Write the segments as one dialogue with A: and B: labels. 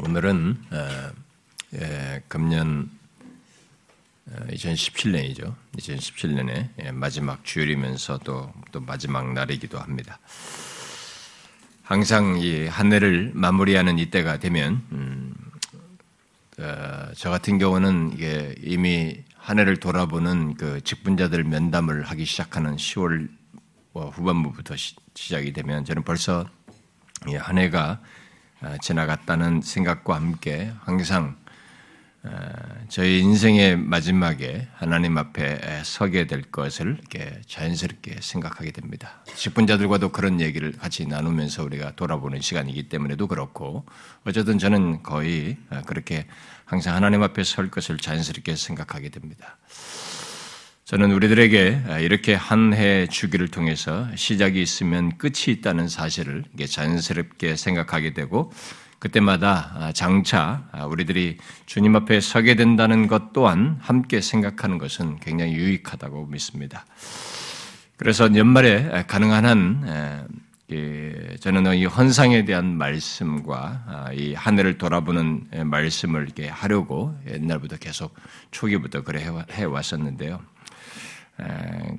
A: 오늘은 예, 금년 2017년이죠. 2017년의 마지막 주일이면서 또, 또 마지막 날이기도 합니다. 항상 이 한 해를 마무리하는 이때가 되면 음, 어, 저 같은 경우는 이게 이미 한 해를 돌아보는 그 직분자들 면담을 하기 시작하는 10월 후반부부터 시, 작이 되면 저는 벌써 한 해가 어, 지나갔다는 생각과 함께 항상 어, 저희 인생의 마지막에 하나님 앞에 서게 될 것을 이렇게 자연스럽게 생각하게 됩니다. 직분자들과도 그런 얘기를 같이 나누면서 우리가 돌아보는 시간이기 때문에도 그렇고 어쨌든 저는 거의 어, 그렇게 항상 하나님 앞에 설 것을 자연스럽게 생각하게 됩니다. 저는 우리들에게 이렇게 한 해 주기를 통해서 시작이 있으면 끝이 있다는 사실을 자연스럽게 생각하게 되고 그때마다 장차 우리들이 주님 앞에 서게 된다는 것 또한 함께 생각하는 것은 굉장히 유익하다고 믿습니다. 그래서 연말에 가능한 한 저는 이 헌상에 대한 말씀과 이한 해를 돌아보는 말씀을 이렇게 하려고 옛날부터 계속 초기부터 그래 해왔었는데요.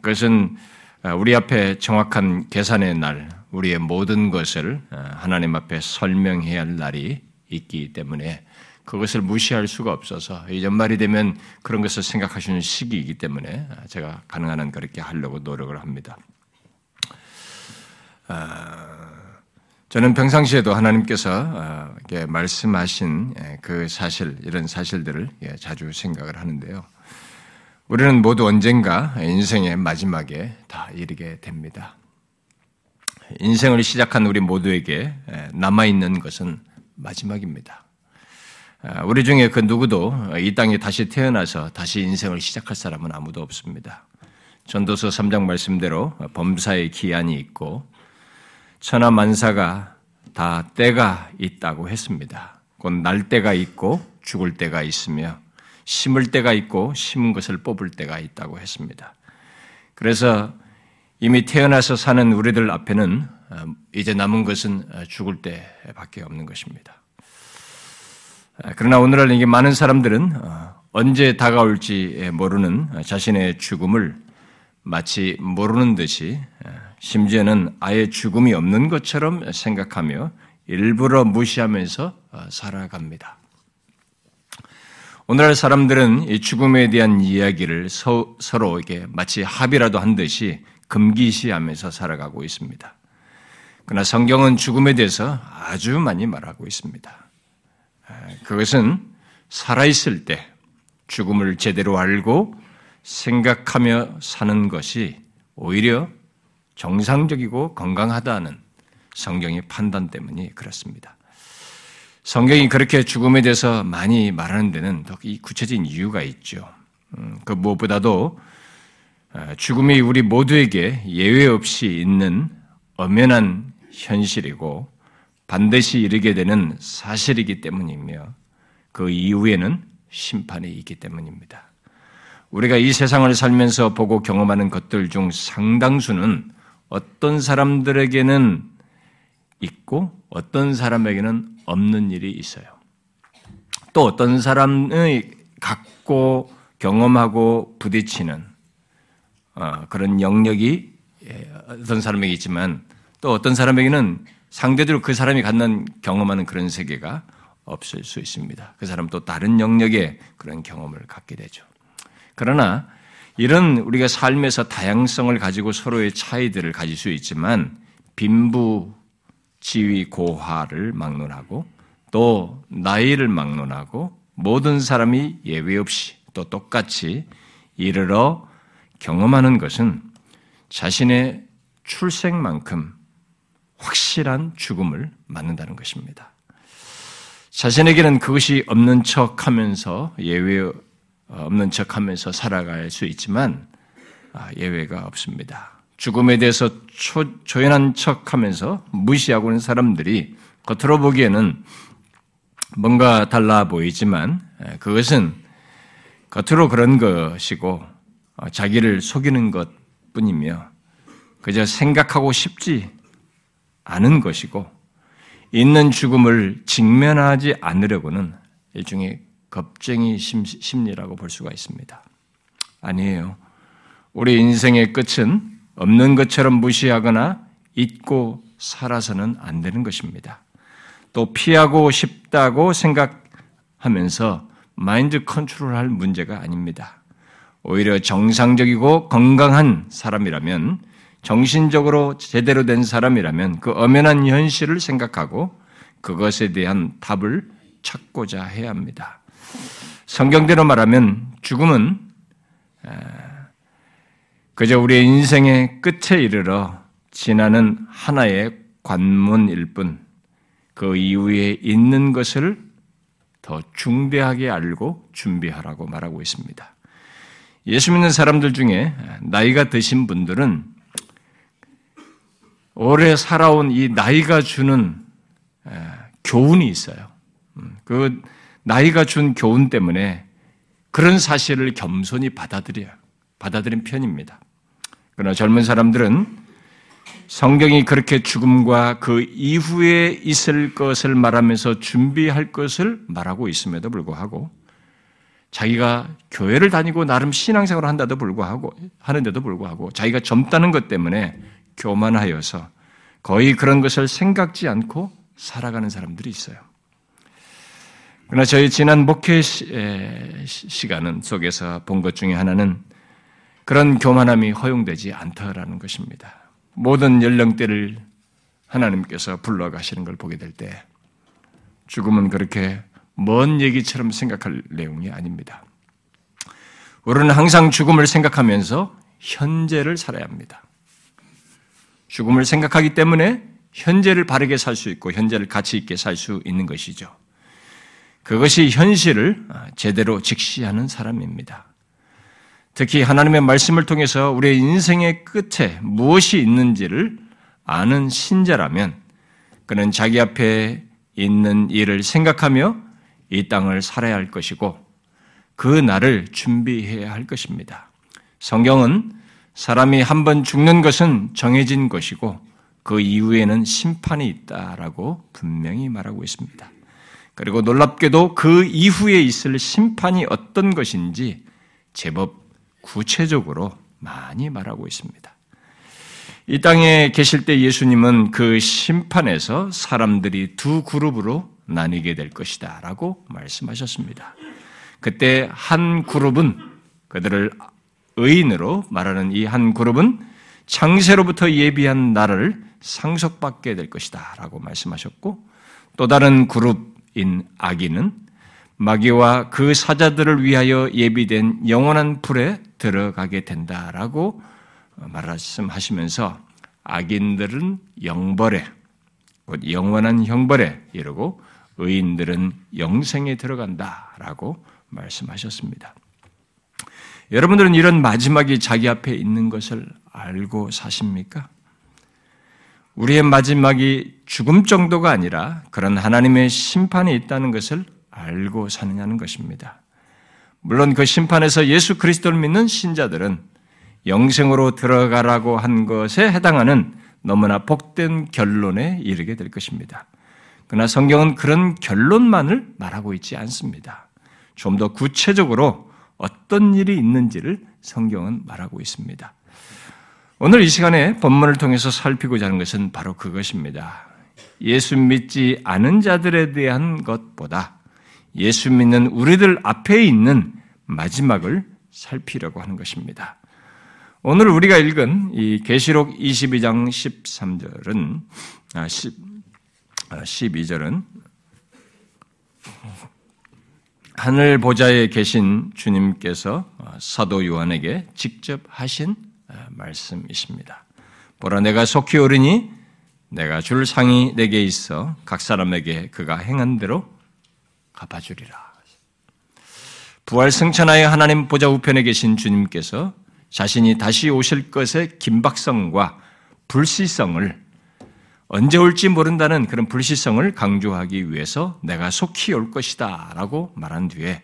A: 그것은 어, 우리 앞에 정확한 계산의 날, 우리의 모든 것을 어, 하나님 앞에 설명해야 할 날이 있기 때문에 그것을 무시할 수가 없어서 이 연말이 되면 그런 것을 생각하시는 시기이기 때문에 어, 제가 가능한 한 그렇게 하려고 노력을 합니다. 저는 평상시에도 하나님께서 말씀하신 예, 그 사실, 이런 사실들을 예, 자주 생각을 하는데요. 우리는 모두 언젠가 인생의 마지막에 다 이르게 됩니다. 인생을 시작한 우리 모두에게 남아있는 것은 마지막입니다. 우리 중에 그 누구도 이 땅에 다시 태어나서 다시 인생을 시작할 사람은 아무도 없습니다. 전도서 3장 말씀대로 범사의 기한이 있고 천하 만사가 다 때가 있다고 했습니다. 곧 날 때가 있고 죽을 때가 있으며 심을 때가 있고 심은 것을 뽑을 때가 있다고 했습니다. 그래서 이미 태어나서 사는 우리들 앞에는 어, 이제 남은 것은 어, 죽을 때밖에 없는 것입니다. 어, 그러나 오늘날 이게 많은 사람들은 언제 다가올지 모르는 자신의 죽음을 마치 모르는 듯이 심지어는 아예 죽음이 없는 것처럼 생각하며 일부러 무시하면서 살아갑니다. 오늘날 사람들은 이 죽음에 대한 이야기를 서, 로 이렇게 마치 합의라도 한 듯이 금기시하면서 살아가고 있습니다. 그러나 성경은 죽음에 대해서 아주 많이 말하고 있습니다. 그것은 살아있을 때 죽음을 제대로 알고 생각하며 사는 것이 오히려 정상적이고 건강하다는 성경의 판단 때문이 그렇습니다. 성경이 그렇게 죽음에 대해서 많이 말하는 데는 더 구체적인 이유가 있죠. 음, 그 무엇보다도 어, 죽음이 우리 모두에게 예외 없이 있는 엄연한 현실이고 반드시 이르게 되는 사실이기 때문이며 그 이후에는 심판이 있기 때문입니다. 우리가 이 세상을 살면서 보고 경험하는 것들 중 상당수는 어떤 사람들에게는 있고 어떤 사람에게는 없는 일이 있어요. 또 어떤 사람의 갖고 경험하고 부딪히는 어, 그런 영역이 예, 어떤 사람에게 있지만 또 어떤 사람에게는 상대적으로 그 사람이 갖는 경험하는 그런 세계가 없을 수 있습니다. 그 사람 또 다른 영역의 그런 경험을 갖게 되죠. 그러나 이런 우리가 삶에서 다양성을 가지고 서로의 차이들을 가질 수 있지만 빈부 지위 고하를 막론하고 또 나이를 막론하고 모든 사람이 예외 없이 또 똑같이 이르러 경험하는 것은 자신의 출생만큼 확실한 죽음을 맞는다는 것입니다. 자신에게는 그것이 없는 척 하면서 예외 없는 척 하면서 살아갈 수 있지만 아, 예외가 없습니다. 죽음에 대해서 초, 조연한 척 하면서 무시하고 있는 사람들이 겉으로 보기에는 뭔가 달라 보이지만 그것은 겉으로 그런 것이고 어, 자기를 속이는 것 뿐이며 그저 생각하고 싶지 않은 것이고 있는 죽음을 직면하지 않으려고는 일종의 겁쟁이 심리라고 볼 수가 있습니다. 아니에요. 우리 인생의 끝은 없는 것처럼 무시하거나 잊고 살아서는 안 되는 것입니다. 또 피하고 싶다고 생각하면서 마인드 컨트롤할 문제가 아닙니다. 오히려 정상적이고 건강한 사람이라면 정신적으로 제대로 된 사람이라면 그 엄연한 현실을 생각하고 그것에 대한 답을 찾고자 해야 합니다. 성경대로 말하면 죽음은 그저 우리의 인생의 끝에 이르러 지나는 하나의 관문일 뿐, 그 이후에 있는 것을 더 중대하게 알고 준비하라고 말하고 있습니다. 예수 믿는 사람들 중에 나이가 드신 분들은 오래 살아온 이 나이가 주는 교훈이 있어요. 음, 그 나이가 준 교훈 때문에 그런 사실을 겸손히 받아들여요. 받아들인 편입니다. 그러나 젊은 사람들은 성경이 그렇게 죽음과 그 이후에 있을 것을 말하면서 준비할 것을 말하고 있음에도 불구하고 자기가 교회를 다니고 나름 신앙생활을 한다도 불구하고 하는데도 불구하고 자기가 젊다는 것 때문에 교만하여서 거의 그런 것을 생각지 않고 살아가는 사람들이 있어요. 그러나 저희 지난 목회 시간은 속에서 본 것 중에 하나는 그런 교만함이 허용되지 않다라는 것입니다. 모든 연령대를 하나님께서 불러가시는 걸 보게 될 때 죽음은 그렇게 먼 얘기처럼 생각할 내용이 아닙니다. 우리는 항상 죽음을 생각하면서 현재를 살아야 합니다. 죽음을 생각하기 때문에 현재를 바르게 살 수 있고 현재를 가치 있게 살 수 있는 것이죠. 그것이 현실을 제대로 직시하는 사람입니다. 특히 하나님의 말씀을 통해서 우리의 인생의 끝에 무엇이 있는지를 아는 신자라면 그는 자기 앞에 있는 일을 생각하며 이 땅을 살아야 할 것이고 그 날을 준비해야 할 것입니다. 성경은 사람이 한 번 죽는 것은 정해진 것이고 그 이후에는 심판이 있다라고 분명히 말하고 있습니다. 그리고 놀랍게도 그 이후에 있을 심판이 어떤 것인지 제법 구체적으로 많이 말하고 있습니다. 이 땅에 계실 때 예수님은 그 심판에서 사람들이 두 그룹으로 나뉘게 될 것이다 라고 말씀하셨습니다. 그때 한 그룹은 그들을 의인으로 말하는 이 한 그룹은 창세로부터 예비한 나라를 상속받게 될 것이다 라고 말씀하셨고 또 다른 그룹인 악인은 마귀와 그 사자들을 위하여 예비된 영원한 불에 들어가게 된다라고 말씀하시면서 악인들은 영벌에 곧 영원한 형벌에 이르고 의인들은 영생에 들어간다라고 말씀하셨습니다. 여러분들은 이런 마지막이 자기 앞에 있는 것을 알고 사십니까? 우리의 마지막이 죽음 정도가 아니라 그런 하나님의 심판이 있다는 것을 알고 사느냐는 것입니다. 물론 그 심판에서 예수 그리스도를 믿는 신자들은 영생으로 들어가라고 한 것에 해당하는 너무나 복된 결론에 이르게 될 것입니다. 그러나 성경은 그런 결론만을 말하고 있지 않습니다. 좀 더 구체적으로 어떤 일이 있는지를 성경은 말하고 있습니다. 오늘 이 시간에 본문을 통해서 살피고자 하는 것은 바로 그것입니다. 예수 믿지 않은 자들에 대한 것보다 예수 믿는 우리들 앞에 있는 마지막을 살피려고 하는 것입니다. 오늘 우리가 읽은 이 계시록 22장 13절은 아, 10, 12절은 하늘 보좌에 계신 주님께서 사도 요한에게 직접 하신 말씀이십니다. 보라 내가 속히 오르니 내가 줄 상이 내게 있어 각 사람에게 그가 행한 대로 갚아주리라. 부활 승천하여 하나님 보좌 우편에 계신 주님께서 자신이 다시 오실 것의 긴박성과 불시성을 언제 올지 모른다는 그런 불시성을 강조하기 위해서 내가 속히 올 것이다 라고 말한 뒤에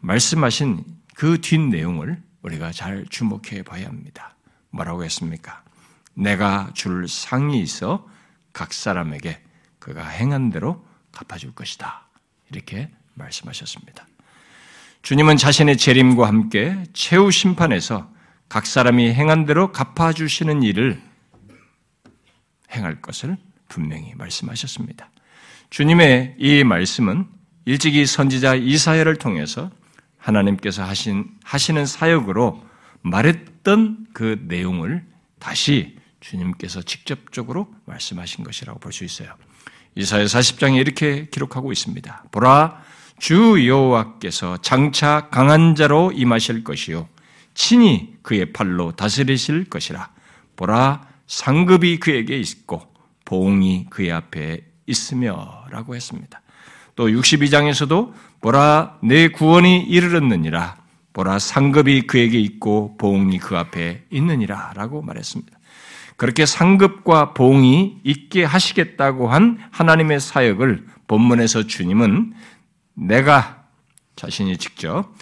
A: 말씀하신 그 뒷 내용을 우리가 잘 주목해 봐야 합니다. 뭐라고 했습니까? 내가 줄 상이 있어 각 사람에게 그가 행한 대로 갚아줄 것이다. 이렇게 말씀하셨습니다. 주님은 자신의 재림과 함께 최후 심판에서 각 사람이 행한 대로 갚아주시는 일을 행할 것을 분명히 말씀하셨습니다. 주님의 이 말씀은 일찍이 선지자 이사야를 통해서 하나님께서 하신, 하시는 사역으로 말했던 그 내용을 다시 주님께서 직접적으로 말씀하신 것이라고 볼 수 있어요. 이사야 40장에 이렇게 기록하고 있습니다. 보라, 주 여호와께서 장차 강한 자로 임하실 것이요. 친히 그의 팔로 다스리실 것이라. 보라, 상급이 그에게 있고, 보응이 그의 앞에 있으며, 라고 했습니다. 또 62장에서도 보라, 내 구원이 이르렀느니라. 보라, 상급이 그에게 있고, 보응이 그 앞에 있느니라. 라고 말했습니다. 그렇게 상급과 보응이 있게 하시겠다고 한 하나님의 사역을 본문에서 주님은 내가 자신이 직접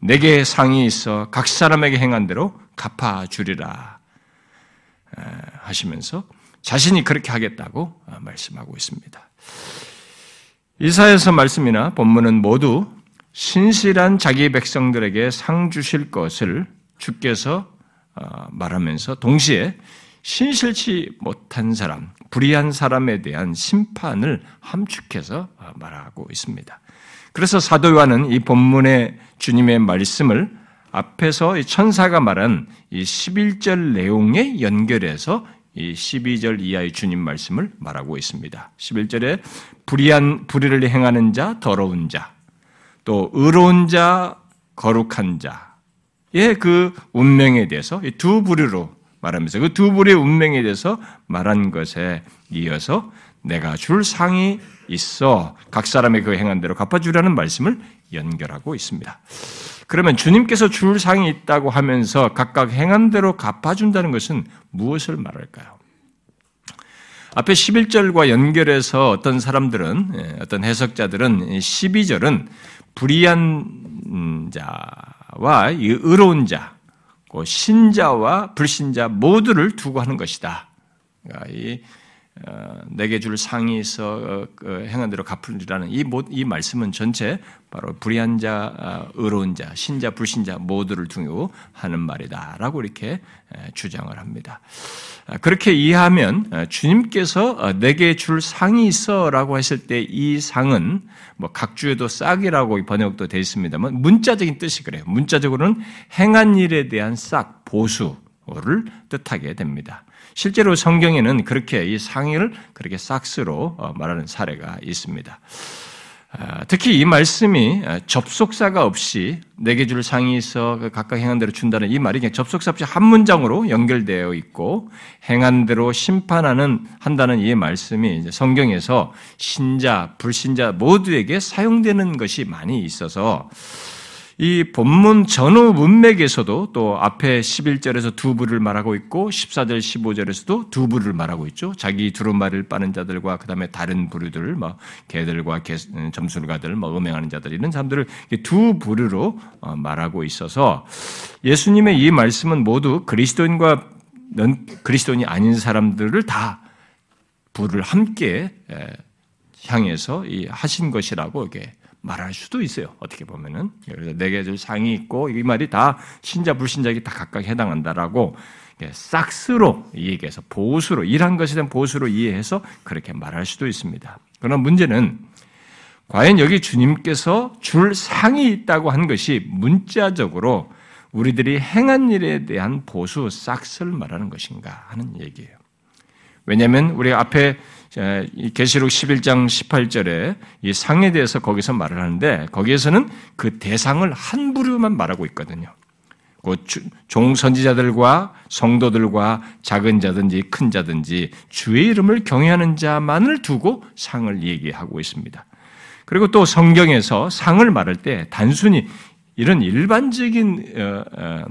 A: 내게 상이 있어 각 사람에게 행한 대로 갚아주리라 하시면서 자신이 그렇게 하겠다고 말씀하고 있습니다. 이사에서 말씀이나 본문은 모두 신실한 자기 백성들에게 상 주실 것을 주께서 어, 말하면서 동시에 신실치 못한 사람, 불의한 사람에 대한 심판을 함축해서 어, 말하고 있습니다. 그래서 사도 요한은 이 본문의 주님의 말씀을 앞에서 천사가 말한 이 11절 내용에 연결해서 이 12절 이하의 주님 말씀을 말하고 있습니다. 11절에 불의한 불의를 행하는 자, 더러운 자, 또 의로운 자, 거룩한 자의 그 운명에 대해서 두 부류로 말하면서 그 두 부류의 운명에 대해서 말한 것에 이어서 내가 줄 상이 있어 각 사람의 그 행한 대로 갚아주라는 말씀을 연결하고 있습니다. 그러면 주님께서 줄 상이 있다고 하면서 각각 행한 대로 갚아준다는 것은 무엇을 말할까요? 앞에 11절과 연결해서 어떤 사람들은, 예, 어떤 해석자들은 12절은 불의한 자와 의로운 자, 신자와 불신자 모두를 두고 하는 것이다. 그러니까 이 어, 내게 줄 상이 있어 어, 그 행한 대로 갚으리라는 이, 이 말씀은 전체 바로 불의한 자, 어, 의로운 자, 신자, 불신자 모두를 두고 하는 말이다라고 이렇게 주장을 합니다. 아, 그렇게 이해하면 주님께서 내게 줄 상이 있어라고 했을 때 이 상은 뭐 각주에도 싹이라고 번역도 되어 있습니다만 문자적인 뜻이 그래요. 문자적으로는 행한 일에 대한 싹 보수를 뜻하게 됩니다. 실제로 성경에는 그렇게 이 상의를 그렇게 싹스로 어, 말하는 사례가 있습니다. 아, 특히 이 말씀이 아, 접속사가 없이 내게 줄 상이 있어 그 각각 행한 대로 준다는 이 말이 그냥 접속사 없이 한 문장으로 연결되어 있고 행한 대로 심판하는 한다는 이 말씀이 성경에서 신자, 불신자 모두에게 사용되는 것이 많이 있어서 이 본문 전후 문맥에서도 또 앞에 11절에서 두 부를 말하고 있고 14절 15절에서도 두 부를 말하고 있죠. 자기 두루마리를 빠는 자들과 그다음에 다른 부류들 뭐 개들과 개, 점술가들 뭐 음행하는 자들 이런 사람들을 두 부류로 어, 말하고 있어서 예수님의 이 말씀은 모두 그리스도인과 넌 그리스도인이 아닌 사람들을 다 부를 함께 향해서 하신 것이라고 이게 말할 수도 있어요. 어떻게 보면은. 그래서 네개 줄 상이 있고 이 말이 다 신자 불신자에게 다 각각 해당한다라고 싹스로 얘기해서 보수로 일한 것에 대한 보수로 이해해서 그렇게 말할 수도 있습니다. 그러나 문제는 과연 여기 주님께서 줄 상이 있다고 한 것이 문자적으로 우리들이 행한 일에 대한 보수 싹스를 말하는 것인가 하는 얘기예요. 왜냐하면 우리 앞에 계시록 11장 18절에 이 상에 대해서 거기서 말을 하는데 거기에서는 그 대상을 한 부류만 말하고 있거든요. 그 종 선지자들과 성도들과 작은 자든지 큰 자든지 주의 이름을 경외하는 자만을 두고 상을 얘기하고 있습니다. 그리고 또 성경에서 상을 말할 때 단순히 이런 일반적인 어, 어,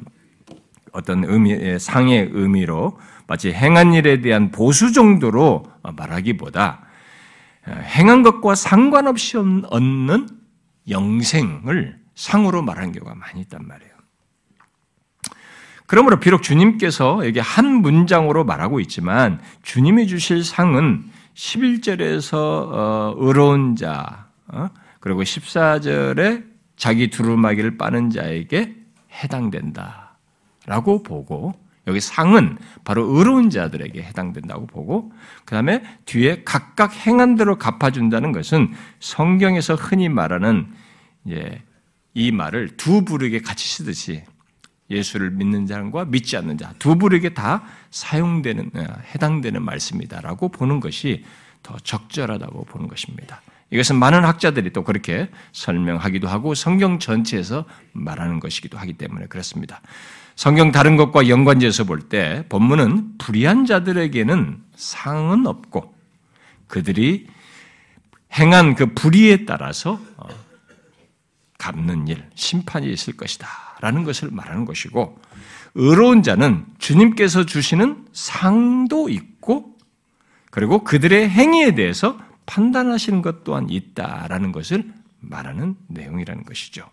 A: 어떤 의미, 상의 의미로 마치 행한 일에 대한 보수 정도로 말하기보다 행한 것과 상관없이 얻는 영생을 상으로 말하는 경우가 많이 있단 말이에요. 그러므로 비록 주님께서 여기 한 문장으로 말하고 있지만 주님이 주실 상은 11절에서 어, 의로운 자 어? 그리고 14절에 자기 두루마기를 빠는 자에게 해당된다라고 보고 여기 상은 바로 의로운 자들에게 해당된다고 보고 그 다음에 뒤에 각각 행한 대로 갚아준다는 것은 성경에서 흔히 말하는 예, 이 말을 두 부르게 같이 쓰듯이 예수를 믿는 자과 믿지 않는 자 두 부르게 다 사용되는 어, 해당되는 말씀이다라고 보는 것이 더 적절하다고 보는 것입니다. 이것은 많은 학자들이 또 그렇게 설명하기도 하고 성경 전체에서 말하는 것이기도 하기 때문에 그렇습니다. 성경 다른 것과 연관지어서 볼 때 본문은 불의한 자들에게는 상은 없고 그들이 행한 그 불의에 따라서 어, 갚는 일, 심판이 있을 것이다. 라는 것을 말하는 것이고, 의로운 자는 주님께서 주시는 상도 있고, 그리고 그들의 행위에 대해서 판단하시는 것 또한 있다라는 것을 말하는 내용이라는 것이죠.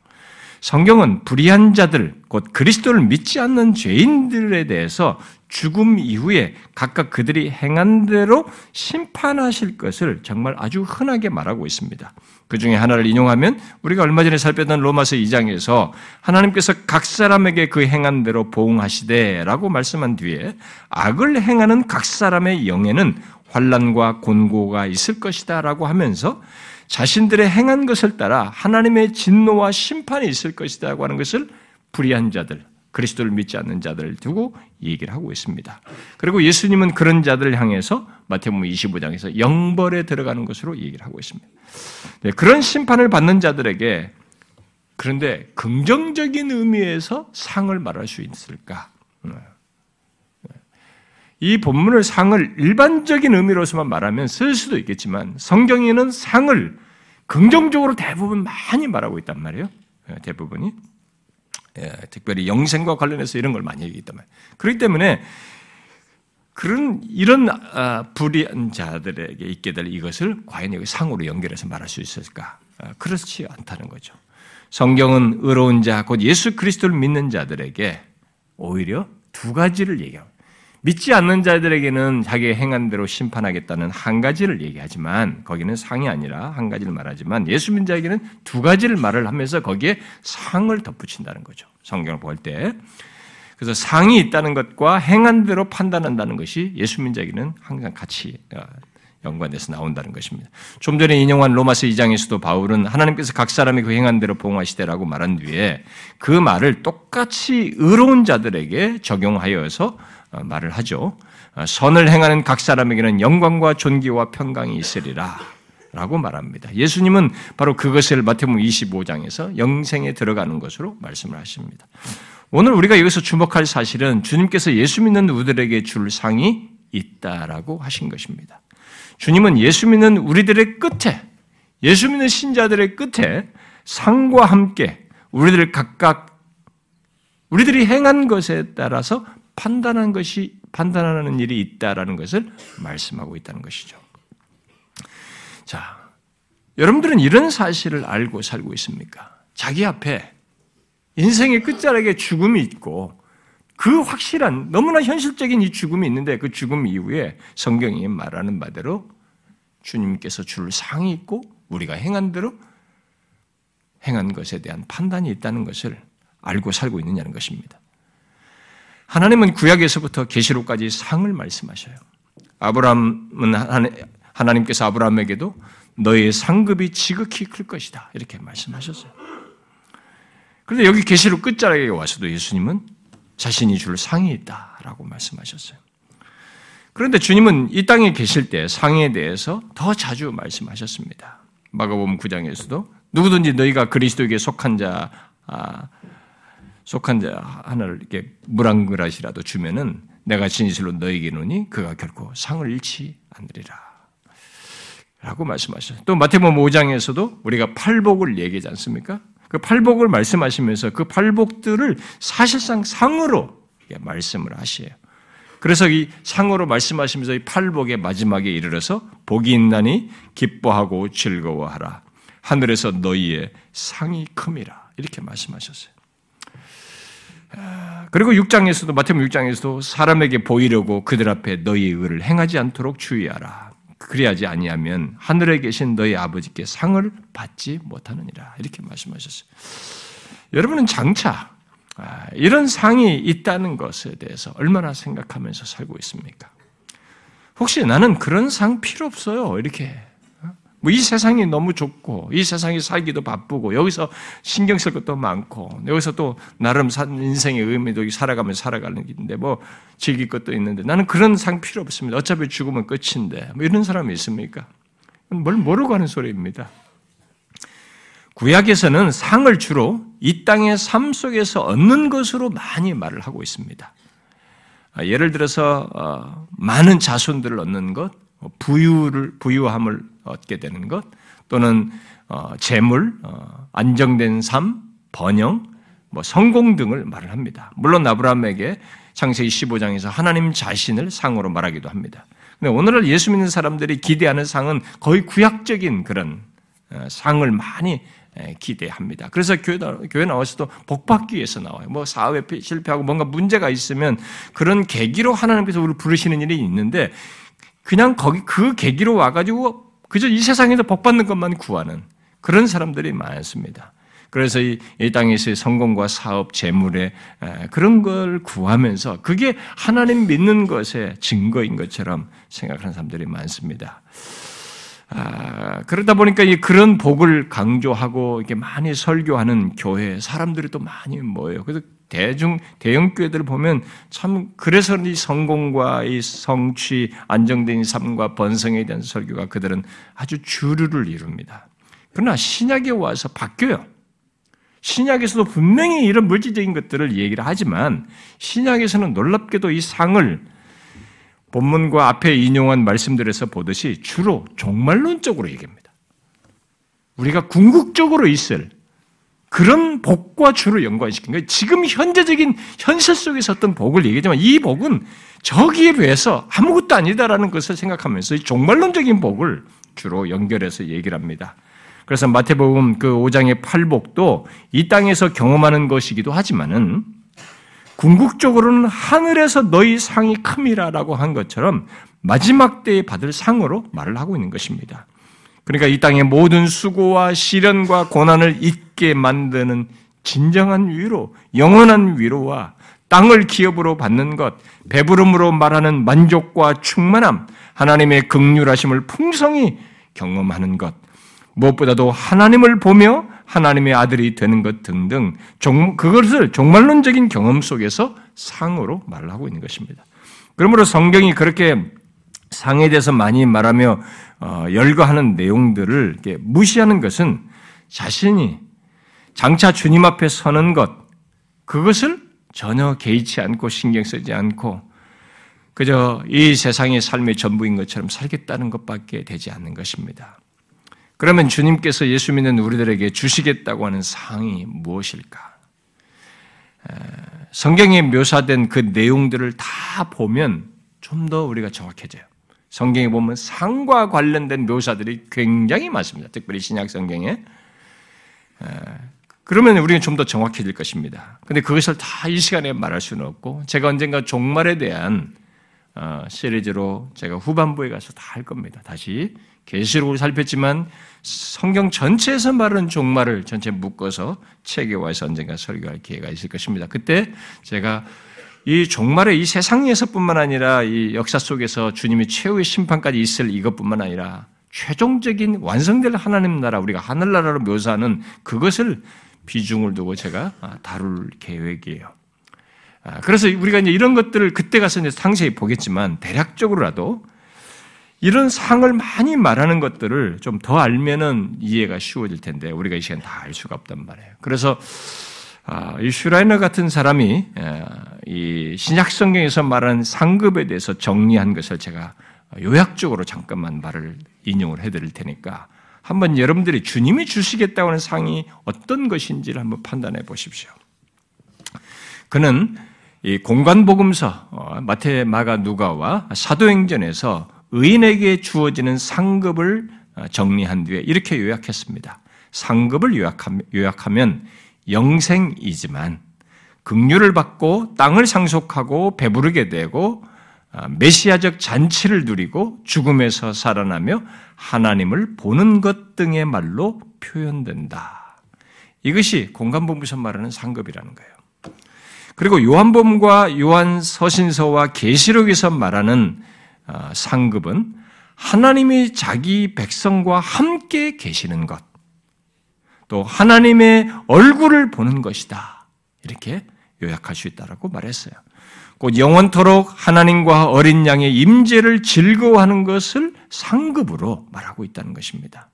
A: 성경은 불의한 자들, 곧 그리스도를 믿지 않는 죄인들에 대해서 죽음 이후에 각각 그들이 행한 대로 심판하실 것을 정말 아주 흔하게 말하고 있습니다. 그 중에 하나를 인용하면 우리가 얼마 전에 살펴던 로마서 2장에서 하나님께서 각 사람에게 그 행한 대로 보응하시되라고 말씀한 뒤에 악을 행하는 각 사람의 영에는 환란과 곤고가 있을 것이다라고 하면서 자신들의 행한 것을 따라 하나님의 진노와 심판이 있을 것이다라고 하는 것을 불의한 자들, 그리스도를 믿지 않는 자들을 두고 얘기를 하고 있습니다. 그리고 예수님은 그런 자들을 향해서 마태복음 25장에서 영벌에 들어가는 것으로 얘기를 하고 있습니다. 네, 그런 심판을 받는 자들에게 그런데 긍정적인 의미에서 상을 말할 수 있을까? 네. 이 본문을 상을 일반적인 의미로서만 말하면 쓸 수도 있겠지만 성경에는 상을 긍정적으로 대부분 많이 말하고 있단 말이에요. 예, 대부분이. 예, 특별히 영생과 관련해서 이런 걸 많이 얘기했단 말이에요. 그렇기 때문에 그런 이런 아, 불의한 자들에게 있게 될 이것을 과연 여기 상으로 연결해서 말할 수 있을까? 아, 그렇지 않다는 거죠. 성경은 의로운 자, 곧 예수 그리스도를 믿는 자들에게 오히려 두 가지를 얘기합니다. 믿지 않는 자들에게는 자기의 행한 대로 심판하겠다는 한 가지를 얘기하지만 거기는 상이 아니라 한 가지를 말하지만 예수 믿는 자에게는 두 가지를 말을 하면서 거기에 상을 덧붙인다는 거죠. 성경을 볼 때. 그래서 상이 있다는 것과 행한 대로 판단한다는 것이 예수 믿는 자에게는 항상 같이 어, 연관돼서 나온다는 것입니다. 좀 전에 인용한 로마서 2장에서도 바울은 하나님께서 각 사람이 그 행한 대로 보응하시되라고 말한 뒤에 그 말을 똑같이 의로운 자들에게 적용하여서 어, 말을 하죠. 어, 선을 행하는 각 사람에게는 영광과 존귀와 평강이 있으리라. 라고 말합니다. 예수님은 바로 그것을 마태복음 25장에서 영생에 들어가는 것으로 말씀을 하십니다. 오늘 우리가 여기서 주목할 사실은 주님께서 예수 믿는 우리들에게 줄 상이 있다라고 하신 것입니다. 주님은 예수 믿는 우리들의 끝에, 예수 믿는 신자들의 끝에 상과 함께 우리들 각각 우리들이 행한 것에 따라서 판단한 것이 판단하는 일이 있다라는 것을 말씀하고 있다는 것이죠. 자, 여러분들은 이런 사실을 알고 살고 있습니까? 자기 앞에 인생의 끝자락에 죽음이 있고 그 확실한 너무나 현실적인 이 죽음이 있는데 그 죽음 이후에 성경이 말하는 바대로 주님께서 줄 상이 있고 우리가 행한 대로 행한 것에 대한 판단이 있다는 것을 알고 살고 있느냐는 것입니다. 하나님은 구약에서부터 계시록까지 상을 말씀하셔요. 아브라함은 하나님께서 아브라함에게도 너의 상급이 지극히 클 것이다 이렇게 말씀하셨어요. 그런데 여기 계시록 끝자락에 와서도 예수님은 자신이 줄 상이 있다라고 말씀하셨어요. 그런데 주님은 이 땅에 계실 때 상에 대해서 더 자주 말씀하셨습니다. 마가복음 9장에서도 누구든지 너희가 그리스도에게 속한 자 아, 속한 자 하나를 이렇게 물 한 그릇이라도 주면은 내가 진실로 너에게 노니 그가 결코 상을 잃지 않으리라. 라고 말씀하셨어요. 또 마태복음 5장에서도 우리가 팔복을 얘기하지 않습니까? 그 팔복을 말씀하시면서 그 팔복들을 사실상 상으로 말씀을 하시요 그래서 이 상으로 말씀하시면서 이 팔복의 마지막에 이르러서 복이 있나니 기뻐하고 즐거워하라. 하늘에서 너희의 상이 큼이라. 이렇게 말씀하셨어요. 그리고 6장에서도 마태복음 6장에서도 사람에게 보이려고 그들 앞에 너희의 의를 행하지 않도록 주의하라. 그리하지 아니하면 하늘에 계신 너희 아버지께 상을 받지 못하느니라 이렇게 말씀하셨어요. 여러분은 장차 아, 이런 상이 있다는 것에 대해서 얼마나 생각하면서 살고 있습니까? 혹시 나는 그런 상 필요 없어요. 이렇게 뭐 이 세상이 너무 좋고 이 세상이 살기도 바쁘고 여기서 신경 쓸 것도 많고 여기서 또 나름 인생의 의미도 살아가면서 살아가는 길인데 뭐 즐길 것도 있는데 나는 그런 상 필요 없습니다. 어차피 죽으면 끝인데 뭐 이런 사람이 있습니까? 뭘 모르고 하는 소리입니다. 구약에서는 상을 주로 이 땅의 삶 속에서 얻는 것으로 많이 말을 하고 있습니다. 아, 예를 들어서 어, 많은 자손들을 얻는 것, 부유를 부유함을 얻게 되는 것 또는 어, 재물, 어, 안정된 삶, 번영, 뭐 성공 등을 말을 합니다. 물론 아브라함에게 창세기 15장에서 하나님 자신을 상으로 말하기도 합니다. 근데 오늘날 예수 믿는 사람들이 기대하는 상은 거의 구약적인 그런 어, 상을 많이 기대합니다. 그래서 교회, 교회 나와서도 복 받기 위해서 나와요. 뭐 사업에 실패하고 뭔가 문제가 있으면 그런 계기로 하나님께서 우리를 부르시는 일이 있는데 그냥 거기 그 계기로 와가지고 그저 이 세상에서 복 받는 것만 구하는 그런 사람들이 많습니다. 그래서 이, 이 땅에서의 성공과 사업, 재물에 그런 걸 구하면서 그게 하나님 믿는 것의 증거인 것처럼 생각하는 사람들이 많습니다. 아, 그러다 보니까 이 그런 복을 강조하고 이렇게 많이 설교하는 교회 사람들이 또 많이 모여요. 그래서 대중 대형 교회들을 보면 참 그래서 이 성공과 이 성취, 안정된 삶과 번성에 대한 설교가 그들은 아주 주류를 이룹니다. 그러나 신약에 와서 바뀌어요. 신약에서도 분명히 이런 물질적인 것들을 얘기를 하지만 신약에서는 놀랍게도 이 상을 본문과 앞에 인용한 말씀들에서 보듯이 주로 종말론적으로 얘기합니다. 우리가 궁극적으로 있을 그런 복과 주를 연관시킨 거예요. 지금 현재적인 현실 속에서 어떤 복을 얘기하지만 이 복은 저기에 비해서 아무것도 아니다라는 것을 생각하면서 종말론적인 복을 주로 연결해서 얘기를 합니다. 그래서 마태복음 그 5장의 팔복도 이 땅에서 경험하는 것이기도 하지만은 궁극적으로는 하늘에서 너희 상이 큼이라라고 한 것처럼 마지막 때에 받을 상으로 말을 하고 있는 것입니다. 그러니까 이 땅의 모든 수고와 시련과 고난을 잊게 만드는 진정한 위로, 영원한 위로와 땅을 기업으로 받는 것, 배부름으로 말하는 만족과 충만함, 하나님의 극률하심을 풍성히 경험하는 것, 무엇보다도 하나님을 보며 하나님의 아들이 되는 것 등등, 그것을 종말론적인 경험 속에서 상으로 말을 하고 있는 것입니다. 그러므로 성경이 그렇게 상에 대해서 많이 말하며 어, 열거하는 내용들을 무시하는 것은 자신이 장차 주님 앞에 서는 것, 그것을 전혀 개의치 않고 신경 쓰지 않고 그저 이 세상의 삶의 전부인 것처럼 살겠다는 것밖에 되지 않는 것입니다. 그러면 주님께서 예수 믿는 우리들에게 주시겠다고 하는 상이 무엇일까? 성경에 묘사된 그 내용들을 다 보면 좀 더 우리가 정확해져요. 성경에 보면 상과 관련된 묘사들이 굉장히 많습니다. 특별히 신약 성경에. 그러면 우리는 좀 더 정확해질 것입니다. 근데 그것을 다 이 시간에 말할 수는 없고, 제가 언젠가 종말에 대한 어, 시리즈로 제가 후반부에 가서 다 할 겁니다. 다시 계시록을 살폈지만 성경 전체에서 말하는 종말을 전체 묶어서 와서 언젠가 설교할 기회가 있을 것입니다. 그때 제가 이 종말의 이 세상에서뿐만 아니라 이 역사 속에서 주님이 최후의 심판까지 있을 이것뿐만 아니라 최종적인 완성될 하나님 나라 우리가 하늘나라로 묘사하는 그것을 비중을 두고 제가 아, 다룰 계획이에요. 아, 그래서 우리가 이제 이런 것들을 그때 가서 이제 상세히 보겠지만 대략적으로라도 이런 상을 많이 말하는 것들을 좀 더 알면은 이해가 쉬워질 텐데 우리가 이 시간 다 알 수가 없단 말이에요. 그래서 아, 이 슈라이너 같은 사람이 이 신약 성경에서 말하는 상급에 대해서 정리한 것을 제가 요약적으로 잠깐만 말을 인용을 해드릴 테니까 한번 여러분들이 주님이 주시겠다고 하는 상이 어떤 것인지를 한번 판단해 보십시오. 그는 이 공간복음서 어, 마태, 마가, 누가와 사도행전에서 의인에게 주어지는 상급을 어, 정리한 뒤에 이렇게 요약했습니다. 상급을 요약하면 영생이지만 긍휼을 받고 땅을 상속하고 배부르게 되고 아, 메시아적 잔치를 누리고 죽음에서 살아나며 하나님을 보는 것 등의 말로 표현된다. 이것이 공간본부서 말하는 상급이라는 거예요. 그리고 요한복음과 요한 서신서와 계시록에서 말하는 아, 상급은 하나님이 자기 백성과 함께 계시는 것, 또 하나님의 얼굴을 보는 것이다. 이렇게 요약할 수 있다라고 말했어요. 곧 영원토록 하나님과 어린 양의 임재를 즐거워하는 것을 상급으로 말하고 있다는 것입니다.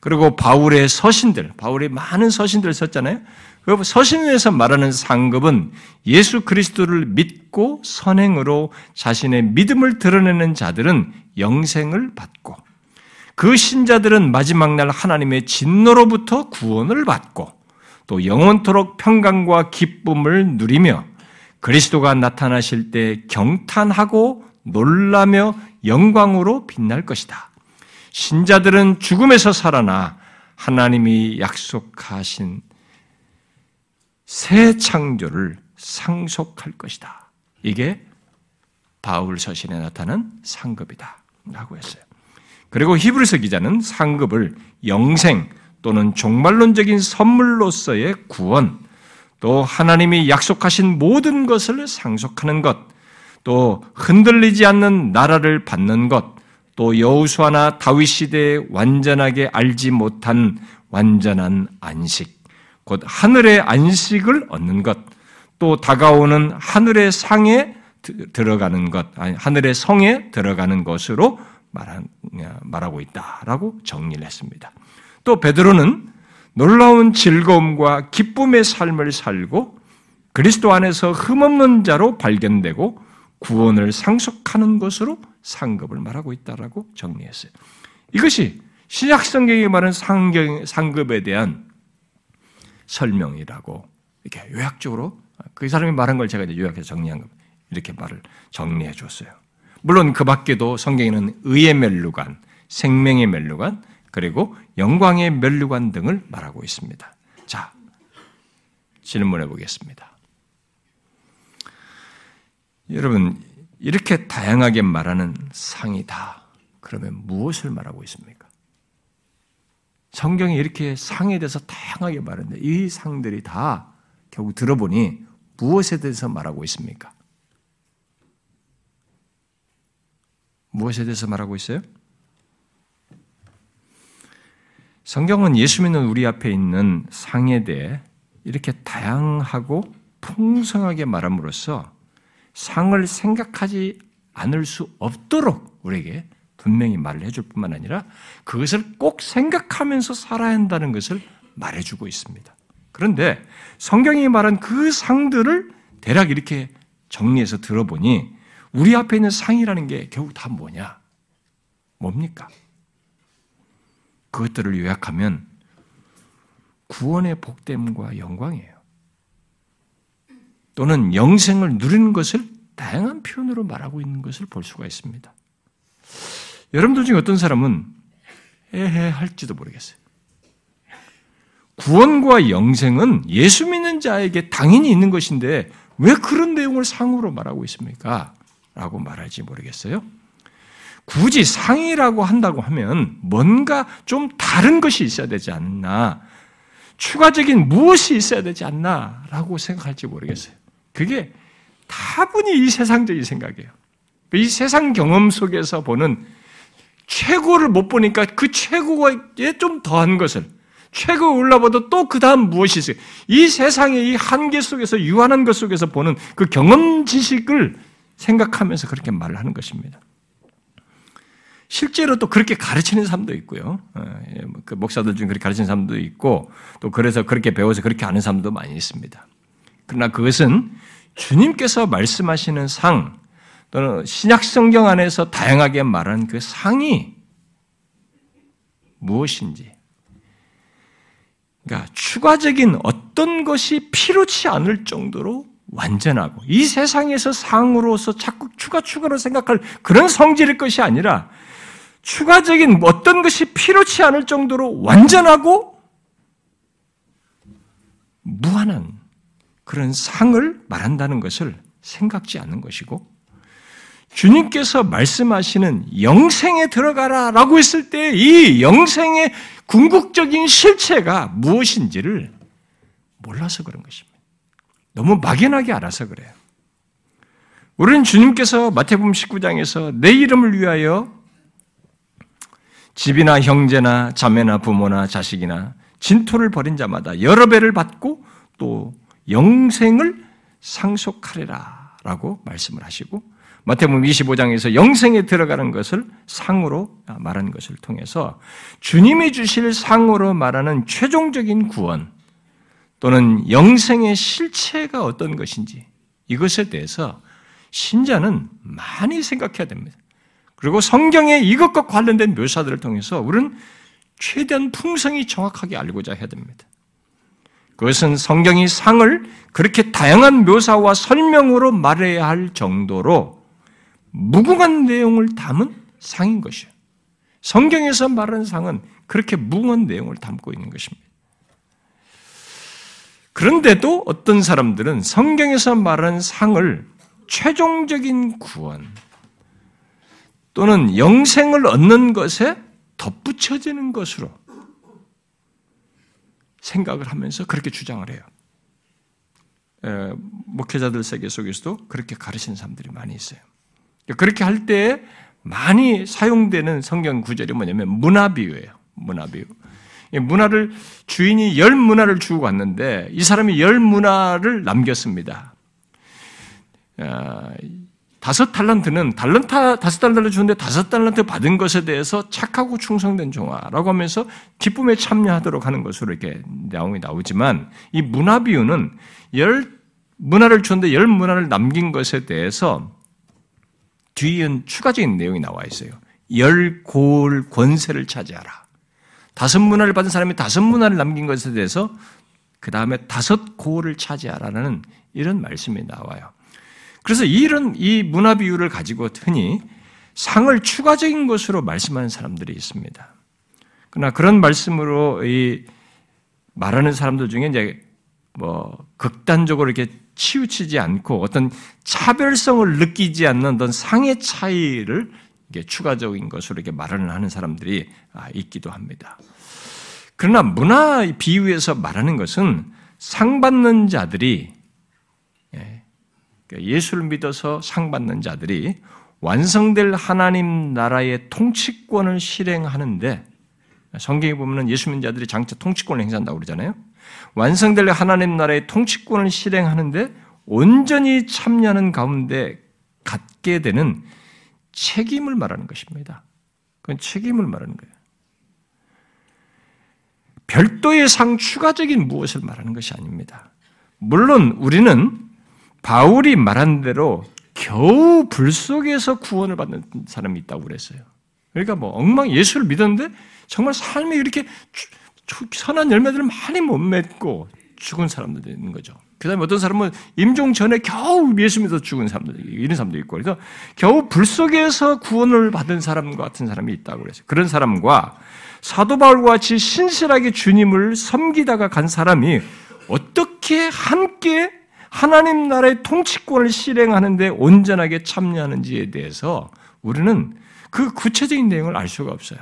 A: 그리고 바울의 서신들, 바울이 많은 서신들을 썼잖아요. 그 서신에서 말하는 상급은 예수 그리스도를 믿고 선행으로 자신의 믿음을 드러내는 자들은 영생을 받고 그 신자들은 마지막 날 하나님의 진노로부터 구원을 받고 또 영원토록 평강과 기쁨을 누리며 그리스도가 나타나실 때 경탄하고 놀라며 영광으로 빛날 것이다. 신자들은 죽음에서 살아나 하나님이 약속하신 새 창조를 상속할 것이다. 이게 바울 서신에 나타난 상급이다. 라고 했어요. 그리고 히브리서 기자는 상급을 영생 또는 종말론적인 선물로서의 구원, 또 하나님이 약속하신 모든 것을 상속하는 것, 또 흔들리지 않는 나라를 받는 것, 또 여우수아나 다윗 시대에 완전하게 알지 못한 완전한 안식, 곧 하늘의 안식을 얻는 것, 또 다가오는 하늘의 상에 들어가는 것, 아니 하늘의 성에 들어가는 것으로 말하고 있다라고 정리를 했습니다. 또 베드로는 놀라운 즐거움과 기쁨의 삶을 살고 그리스도 안에서 흠없는 자로 발견되고 구원을 상속하는 것으로 상급을 말하고 있다라고 정리했어요. 이것이 신약 성경이 말하는 상경, 상급에 대한 설명이라고 이렇게 요약적으로 그 사람이 말한 걸 제가 이제 요약해서 정리한 겁니다. 이렇게 말을 정리해 줬어요. 물론 그 밖에도 성경에는 의의 멸류관, 생명의 멸류관, 그리고 영광의 멸류관 등을 말하고 있습니다. 자, 질문해 보겠습니다. 여러분, 이렇게 다양하게 말하는 상이다. 그러면 무엇을 말하고 있습니까? 성경이 이렇게 상에 대해서 다양하게 말하는데 이 상들이 다 결국 들어보니 무엇에 대해서 말하고 있습니까? 무엇에 대해서 말하고 있어요? 성경은 예수 믿는 우리 앞에 있는 상에 대해 이렇게 다양하고 풍성하게 말함으로써 상을 생각하지 않을 수 없도록 우리에게 분명히 말을 해줄 뿐만 아니라 그것을 꼭 생각하면서 살아야 한다는 것을 말해주고 있습니다. 그런데 성경이 말한 그 상들을 대략 이렇게 정리해서 들어보니 우리 앞에 있는 상이라는 게 결국 다 뭐냐? 뭡니까? 그것들을 요약하면 구원의 복됨과 영광이에요. 또는 영생을 누리는 것을 다양한 표현으로 말하고 있는 것을 볼 수가 있습니다. 여러분들 중에 어떤 사람은 에헤 할지도 모르겠어요. 구원과 영생은 예수 믿는 자에게 당연히 있는 것인데 왜 그런 내용을 상으로 말하고 있습니까? 라고 말할지 모르겠어요. 굳이 상이라고 한다고 하면 뭔가 좀 다른 것이 있어야 되지 않나, 추가적인 무엇이 있어야 되지 않나, 라고 생각할지 모르겠어요. 그게 다분히 이 세상적인 생각이에요. 이 세상 경험 속에서 보는 최고를 못 보니까 그 최고에 좀 더한 것을, 최고 올라봐도 또 그 다음 무엇이 있어요. 이 세상의 이 한계 속에서 유한한 것 속에서 보는 그 경험 지식을 생각하면서 그렇게 말을 하는 것입니다. 실제로 또 그렇게 가르치는 사람도 있고요. 어, 예, 뭐그 목사들 중에 그렇게 가르치는 사람도 있고, 또 그래서 그렇게 배워서 그렇게 하는 사람도 많이 있습니다. 그러나 그것은 주님께서 말씀하시는 상, 또는 신약 성경 안에서 다양하게 말한 그 상이 무엇인지, 그러니까 추가적인 어떤 것이 필요치 않을 정도로 완전하고 이 세상에서 상으로서 자꾸 추가 추가로 생각할 그런 성질일 것이 아니라 추가적인 어떤 것이 필요치 않을 정도로 완전하고 무한한 그런 상을 말한다는 것을 생각지 않는 것이고 주님께서 말씀하시는 영생에 들어가라 라고 했을 때 이 영생의 궁극적인 실체가 무엇인지를 몰라서 그런 것입니다. 너무 막연하게 알아서 그래요. 우리는 주님께서 마태복음 19장에서 내 이름을 위하여 집이나 형제나 자매나 부모나 자식이나 진토를 벌인 자마다 여러 배를 받고 또 영생을 상속하리라 라고 말씀을 하시고 마태복음 25장에서 영생에 들어가는 것을 상으로 말하는 것을 통해서 주님이 주실 상으로 말하는 최종적인 구원 또는 영생의 실체가 어떤 것인지 이것에 대해서 신자는 많이 생각해야 됩니다. 그리고 성경의 이것과 관련된 묘사들을 통해서 우리는 최대한 풍성히 정확하게 알고자 해야 됩니다. 그것은 성경이 상을 그렇게 다양한 묘사와 설명으로 말해야 할 정도로 무궁한 내용을 담은 상인 것이에요. 성경에서 말하는 상은 그렇게 무궁한 내용을 담고 있는 것입니다. 그런데도 어떤 사람들은 성경에서 말하는 상을 최종적인 구원 또는 영생을 얻는 것에 덧붙여지는 것으로 생각을 하면서 그렇게 주장을 해요. 에, 목회자들 세계 속에서도 그렇게 가르치는 사람들이 많이 있어요. 그렇게 할 때 많이 사용되는 성경 구절이 뭐냐면 문화비유예요. 문화비유. 문화를 주인이 열 문화를 주고 갔는데 이 사람이 열 문화를 남겼습니다. 아, 다섯 달란트는 달란타 다섯 달란트 주는데 다섯 달란트 받은 것에 대해서 착하고 충성된 종아라고 하면서 기쁨에 참여하도록 하는 것으로 이렇게 내용이 나오지만 이 문화 비유는 열 문화를 주는데 열 문화를 남긴 것에 대해서 뒤엔 추가적인 내용이 나와 있어요. 열 고을 권세를 차지하라. 다섯 문화를 받은 사람이 다섯 문화를 남긴 것에 대해서 그 다음에 다섯 고을을 차지하라는 이런 말씀이 나와요. 그래서 이런 이 문화 비유를 가지고 흔히 상을 추가적인 것으로 말씀하는 사람들이 있습니다. 그러나 그런 말씀으로 이 말하는 사람들 중에 이제 뭐 극단적으로 이렇게 치우치지 않고 어떤 차별성을 느끼지 않는 어떤 상의 차이를 추가적인 것으로 이렇게 말을 하는 사람들이 아, 있기도 합니다. 그러나 문화 비유에서 말하는 것은 상 받는 자들이 그러니까 예수를 믿어서 상 받는 자들이 완성될 하나님 나라의 통치권을 실행하는데 성경에 보면 예수 믿는 자들이 장차 통치권을 행사한다고 그러잖아요. 완성될 하나님 나라의 통치권을 실행하는데 온전히 참여하는 가운데 갖게 되는 책임을 말하는 것입니다. 그건 책임을 말하는 거예요. 별도의 상 추가적인 무엇을 말하는 것이 아닙니다. 물론 우리는 바울이 말한 대로 겨우 불 속에서 구원을 받는 사람이 있다고 그랬어요. 그러니까 뭐 엉망 예수를 믿었는데 정말 삶에 이렇게 선한 열매들을 많이 못 맺고 죽은 사람들이 있는 거죠. 그 다음에 어떤 사람은 임종 전에 겨우 예수 믿어 죽은 사람들, 이런 사람도 있고, 그래서 겨우 불 속에서 구원을 받은 사람과 같은 사람이 있다고 그랬어요. 그런 사람과 사도 바울과 같이 신실하게 주님을 섬기다가 간 사람이 어떻게 함께 하나님 나라의 통치권을 실행하는데 온전하게 참여하는지에 대해서 우리는 그 구체적인 내용을 알 수가 없어요.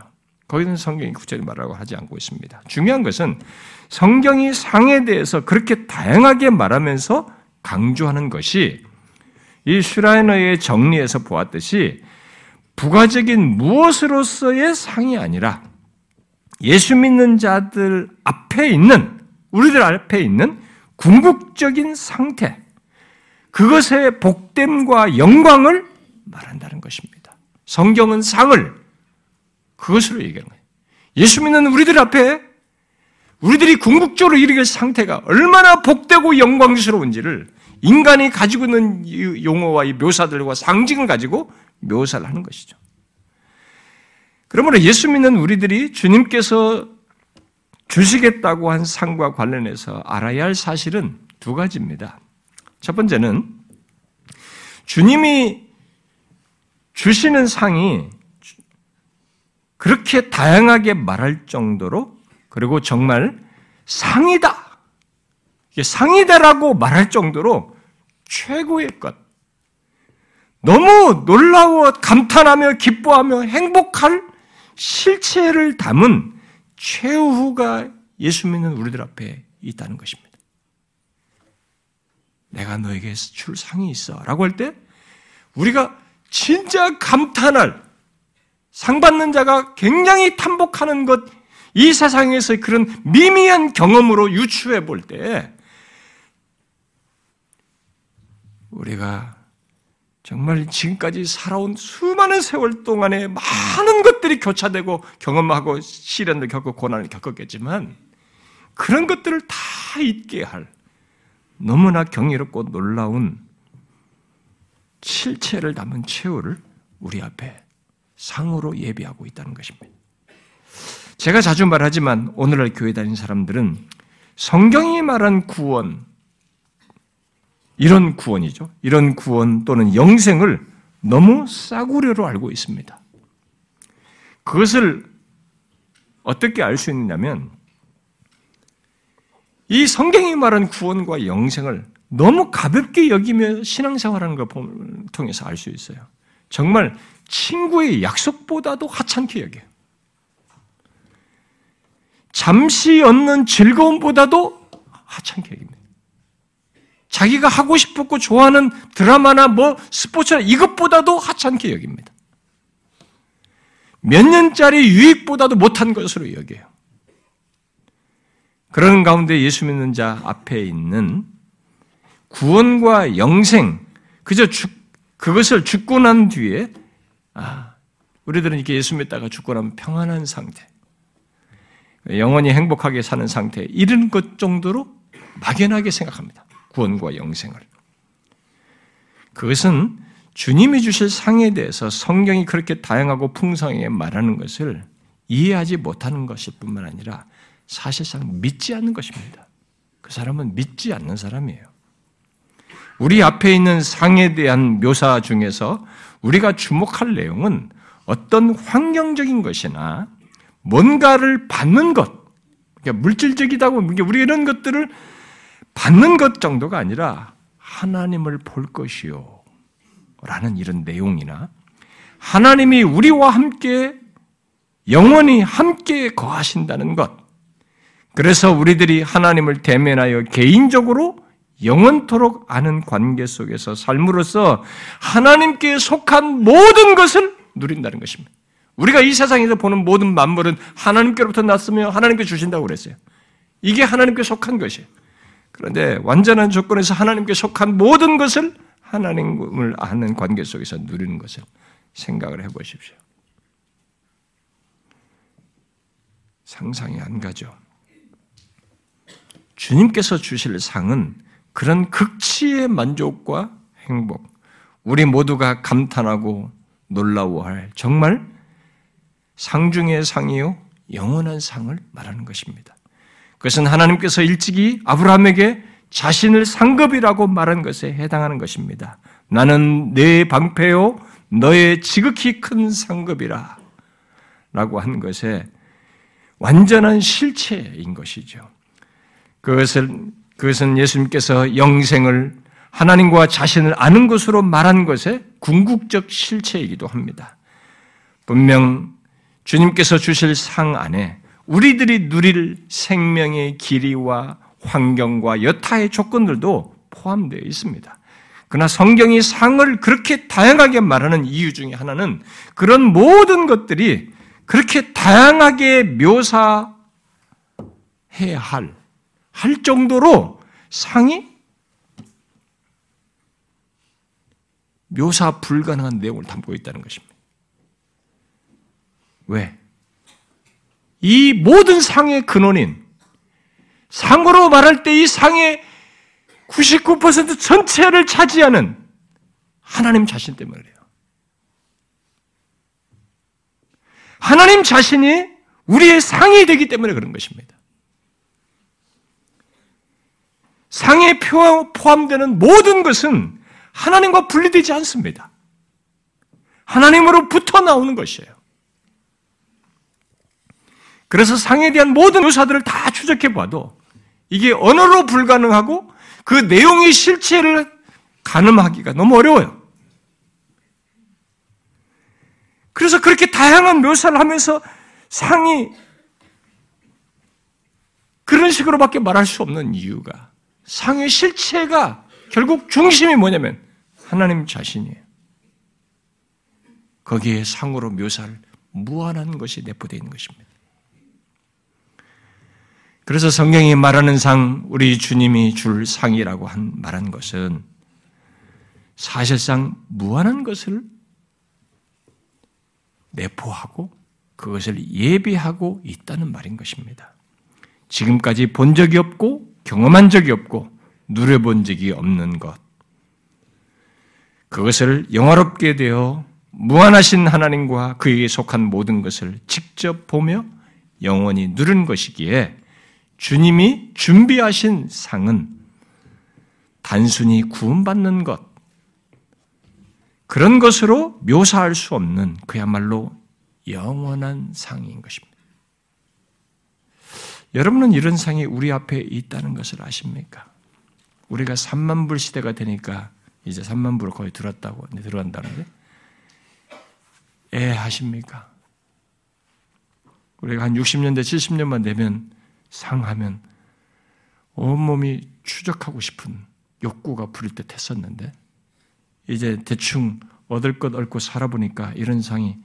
A: 거기는 성경이 구체적으로 말하고 하지 않고 있습니다. 중요한 것은 성경이 상에 대해서 그렇게 다양하게 말하면서 강조하는 것이 이 슈라이너의 정리에서 보았듯이 부가적인 무엇으로서의 상이 아니라 예수 믿는 자들 앞에 있는 우리들 앞에 있는 궁극적인 상태, 그것의 복됨과 영광을 말한다는 것입니다. 성경은 상을 그것으로 얘기하는 거예요. 예수 믿는 우리들 앞에 우리들이 궁극적으로 이르게 상태가 얼마나 복되고 영광스러운지를 인간이 가지고 있는 용어와 이 묘사들과 상징을 가지고 묘사를 하는 것이죠. 그러므로 예수 믿는 우리들이 주님께서 주시겠다고 한 상과 관련해서 알아야 할 사실은 두 가지입니다. 첫 번째는 주님이 주시는 상이 그렇게 다양하게 말할 정도로 그리고 정말 상이다. 상이다라고 말할 정도로 최고의 것. 너무 놀라워 감탄하며 기뻐하며 행복할 실체를 담은 최후가 예수 믿는 우리들 앞에 있다는 것입니다. 내가 너에게 줄 상이 있어. 라고 할 때, 우리가 진짜 감탄할, 상 받는 자가 굉장히 탐복하는 것, 이 세상에서 그런 미미한 경험으로 유추해 볼 때, 우리가 정말 지금까지 살아온 수많은 세월 동안에 많은 것들이 교차되고 경험하고 시련을 겪고 고난을 겪었겠지만 그런 것들을 다 잊게 할 너무나 경이롭고 놀라운 실체를 담은 최후를 우리 앞에 상으로 예비하고 있다는 것입니다. 제가 자주 말하지만 오늘날 교회 다니는 사람들은 성경이 말한 구원, 이런 구원이죠. 이런 구원 또는 영생을 너무 싸구려로 알고 있습니다. 그것을 어떻게 알 수 있느냐면 이 성경이 말한 구원과 영생을 너무 가볍게 여기며 신앙생활하는 걸 통해서 알 수 있어요. 정말 친구의 약속보다도 하찮게 여겨요. 잠시 얻는 즐거움보다도 하찮게 여깁니다. 자기가 하고 싶었고 좋아하는 드라마나 뭐 스포츠나 이것보다도 하찮게 여깁니다. 몇 년짜리 유익보다도 못한 것으로 여겨요. 그런 가운데 예수 믿는 자 앞에 있는 구원과 영생, 그저 죽, 그것을 죽고 난 뒤에, 아, 우리들은 이렇게 예수 믿다가 죽고 나면 평안한 상태, 영원히 행복하게 사는 상태, 이런 것 정도로 막연하게 생각합니다. 구원과 영생을. 그것은 주님이 주실 상에 대해서 성경이 그렇게 다양하고 풍성하게 말하는 것을 이해하지 못하는 것일 뿐만 아니라 사실상 믿지 않는 것입니다. 그 사람은 믿지 않는 사람이에요. 우리 앞에 있는 상에 대한 묘사 중에서 우리가 주목할 내용은 어떤 환경적인 것이나 뭔가를 받는 것, 그러니까 물질적이다고 우리 이런 것들을 받는 것 정도가 아니라 하나님을 볼 것이요. 라는 이런 내용이나 하나님이 우리와 함께 영원히 함께 거하신다는 것. 그래서 우리들이 하나님을 대면하여 개인적으로 영원토록 아는 관계 속에서 삶으로써 하나님께 속한 모든 것을 누린다는 것입니다. 우리가 이 세상에서 보는 모든 만물은 하나님께로부터 났으며 하나님께 주신다고 그랬어요. 이게 하나님께 속한 것이에요. 그런데 완전한 조건에서 하나님께 속한 모든 것을 하나님을 아는 관계 속에서 누리는 것을 생각을 해 보십시오. 상상이 안 가죠. 주님께서 주실 상은 그런 극치의 만족과 행복, 우리 모두가 감탄하고 놀라워할 정말 상 중의 상이요, 영원한 상을 말하는 것입니다. 그것은 하나님께서 일찍이 아브라함에게 자신을 상급이라고 말한 것에 해당하는 것입니다. 나는 내 방패요, 너의 지극히 큰 상급이라. 라고 한 것에 완전한 실체인 것이죠. 그것을, 그것은 예수님께서 영생을 하나님과 자신을 아는 것으로 말한 것의 궁극적 실체이기도 합니다. 분명 주님께서 주실 상 안에 우리들이 누릴 생명의 길이와 환경과 여타의 조건들도 포함되어 있습니다. 그러나 성경이 상을 그렇게 다양하게 말하는 이유 중에 하나는 그런 모든 것들이 그렇게 다양하게 묘사해야 할, 할 정도로 상이 묘사 불가능한 내용을 담고 있다는 것입니다. 왜? 이 모든 상의 근원인 상으로 말할 때 이 상의 99% 전체를 차지하는 하나님 자신 때문에 그래요. 하나님 자신이 우리의 상이 되기 때문에 그런 것입니다. 상에 포함되는 모든 것은 하나님과 분리되지 않습니다. 하나님으로부터 나오는 것이에요. 그래서 상에 대한 모든 묘사들을 다 추적해 봐도 이게 언어로 불가능하고 그 내용의 실체를 가늠하기가 너무 어려워요. 그래서 그렇게 다양한 묘사를 하면서 상이 그런 식으로밖에 말할 수 없는 이유가 상의 실체가 결국 중심이 뭐냐면 하나님 자신이에요. 거기에 상으로 묘사할 무한한 것이 내포되어 있는 것입니다. 그래서 성경이 말하는 상, 우리 주님이 줄 상이라고 한 말한 것은 사실상 무한한 것을 내포하고 그것을 예비하고 있다는 말인 것입니다. 지금까지 본 적이 없고 경험한 적이 없고 누려본 적이 없는 것. 그것을 영화롭게 되어 무한하신 하나님과 그에게 속한 모든 것을 직접 보며 영원히 누른 것이기에 주님이 준비하신 상은 단순히 구원받는 것, 그런 것으로 묘사할 수 없는 그야말로 영원한 상인 것입니다. 여러분은 이런 상이 우리 앞에 있다는 것을 아십니까? 우리가 3만 불 시대가 되니까 이제 3만 불을 거의 들었다고 들어간다는데 애 하십니까? 우리가 한 60년대 70년만 되면 상하면 온몸이 추적하고 싶은 욕구가 부릴 듯 했었는데 이제 대충 얻을 것 얻고 살아보니까 이런 상이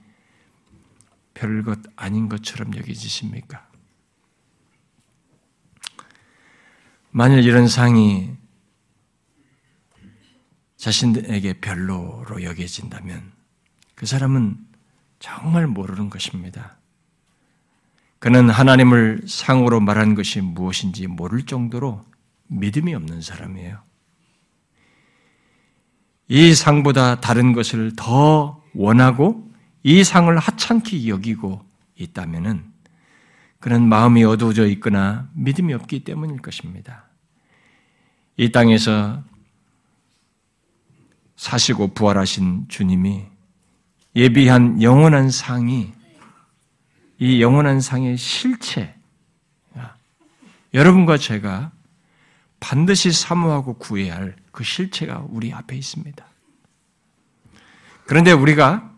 A: 별것 아닌 것처럼 여기지십니까? 만일 이런 상이 자신에게 별로로 여겨진다면 그 사람은 정말 모르는 것입니다. 그는 하나님을 상으로 말한 것이 무엇인지 모를 정도로 믿음이 없는 사람이에요. 이 상보다 다른 것을 더 원하고 이 상을 하찮게 여기고 있다면은 그는 마음이 어두워져 있거나 믿음이 없기 때문일 것입니다. 이 땅에서 사시고 부활하신 주님이 예비한 영원한 상이 이 영원한 상의 실체, 여러분과 제가 반드시 사모하고 구해야 할 그 실체가 우리 앞에 있습니다. 그런데 우리가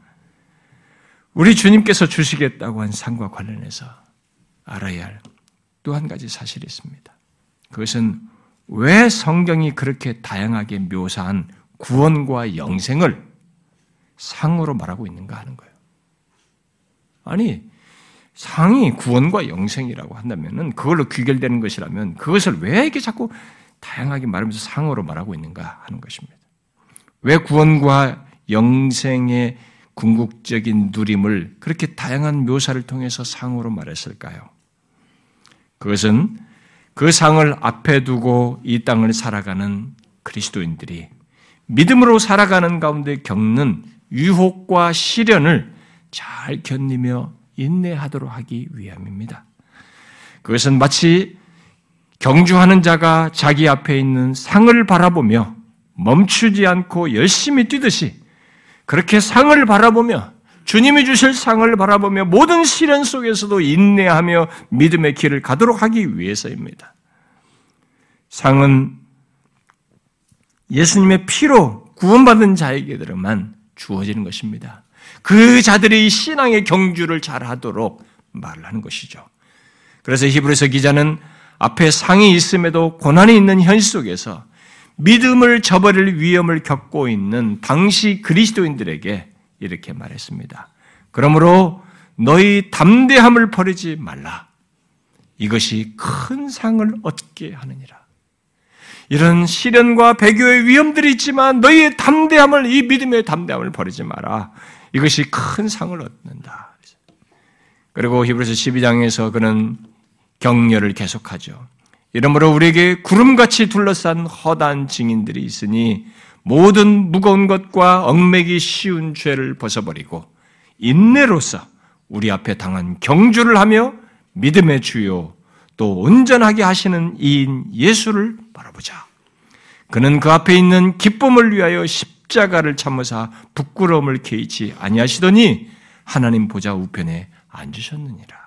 A: 우리 주님께서 주시겠다고 한 상과 관련해서 알아야 할 또 한 가지 사실이 있습니다. 그것은 왜 성경이 그렇게 다양하게 묘사한 구원과 영생을 상으로 말하고 있는가 하는 거예요. 아니, 상이 구원과 영생이라고 한다면은 그걸로 귀결되는 것이라면 그것을 왜 이렇게 자꾸 다양하게 말하면서 상으로 말하고 있는가 하는 것입니다. 왜 구원과 영생의 궁극적인 누림을 그렇게 다양한 묘사를 통해서 상으로 말했을까요? 그것은 그 상을 앞에 두고 이 땅을 살아가는 그리스도인들이 믿음으로 살아가는 가운데 겪는 유혹과 시련을 잘 견디며 인내하도록 하기 위함입니다. 그것은 마치 경주하는 자가 자기 앞에 있는 상을 바라보며 멈추지 않고 열심히 뛰듯이 그렇게 상을 바라보며 주님이 주실 상을 바라보며 모든 시련 속에서도 인내하며 믿음의 길을 가도록 하기 위해서입니다. 상은 예수님의 피로 구원받은 자에게들만 주어지는 것입니다. 그 자들이 신앙의 경주를 잘 하도록 말을 하는 것이죠. 그래서 히브리서 기자는 앞에 상이 있음에도 고난이 있는 현실 속에서 믿음을 저버릴 위험을 겪고 있는 당시 그리스도인들에게 이렇게 말했습니다. 그러므로 너희 담대함을 버리지 말라. 이것이 큰 상을 얻게 하느니라. 이런 시련과 배교의 위험들이 있지만 너희의 담대함을 이 믿음의 담대함을 버리지 마라. 이것이 큰 상을 얻는다. 그리고 히브리서 12장에서 그는 격려를 계속하죠. 이러므로 우리에게 구름같이 둘러싼 허다한 증인들이 있으니 모든 무거운 것과 얽매기 쉬운 죄를 벗어버리고 인내로서 우리 앞에 당한 경주를 하며 믿음의 주요 또 온전하게 하시는 이인 예수를 바라보자. 그는 그 앞에 있는 기쁨을 위하여 십 자가를 참으사 부끄러움을 개의치 아니하시더니 하나님 보좌 우편에 앉으셨느니라.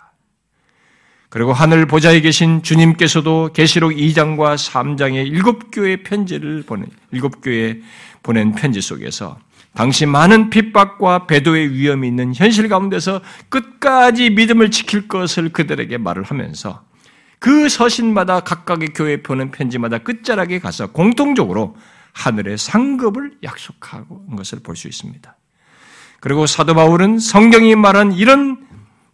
A: 그리고 하늘 보좌에 계신 주님께서도 계시록 2장과 3장의 일곱 교회 편지를 보낸 일곱 교회 보낸 편지 속에서 당시 많은 핍박과 배도의 위험이 있는 현실 가운데서 끝까지 믿음을 지킬 것을 그들에게 말을 하면서 그 서신마다 각각의 교회 보는 편지마다 끝자락에 가서 공통적으로 하늘의 상급을 약속하는 것을 볼 수 있습니다. 그리고 사도 바울은 성경이 말한 이런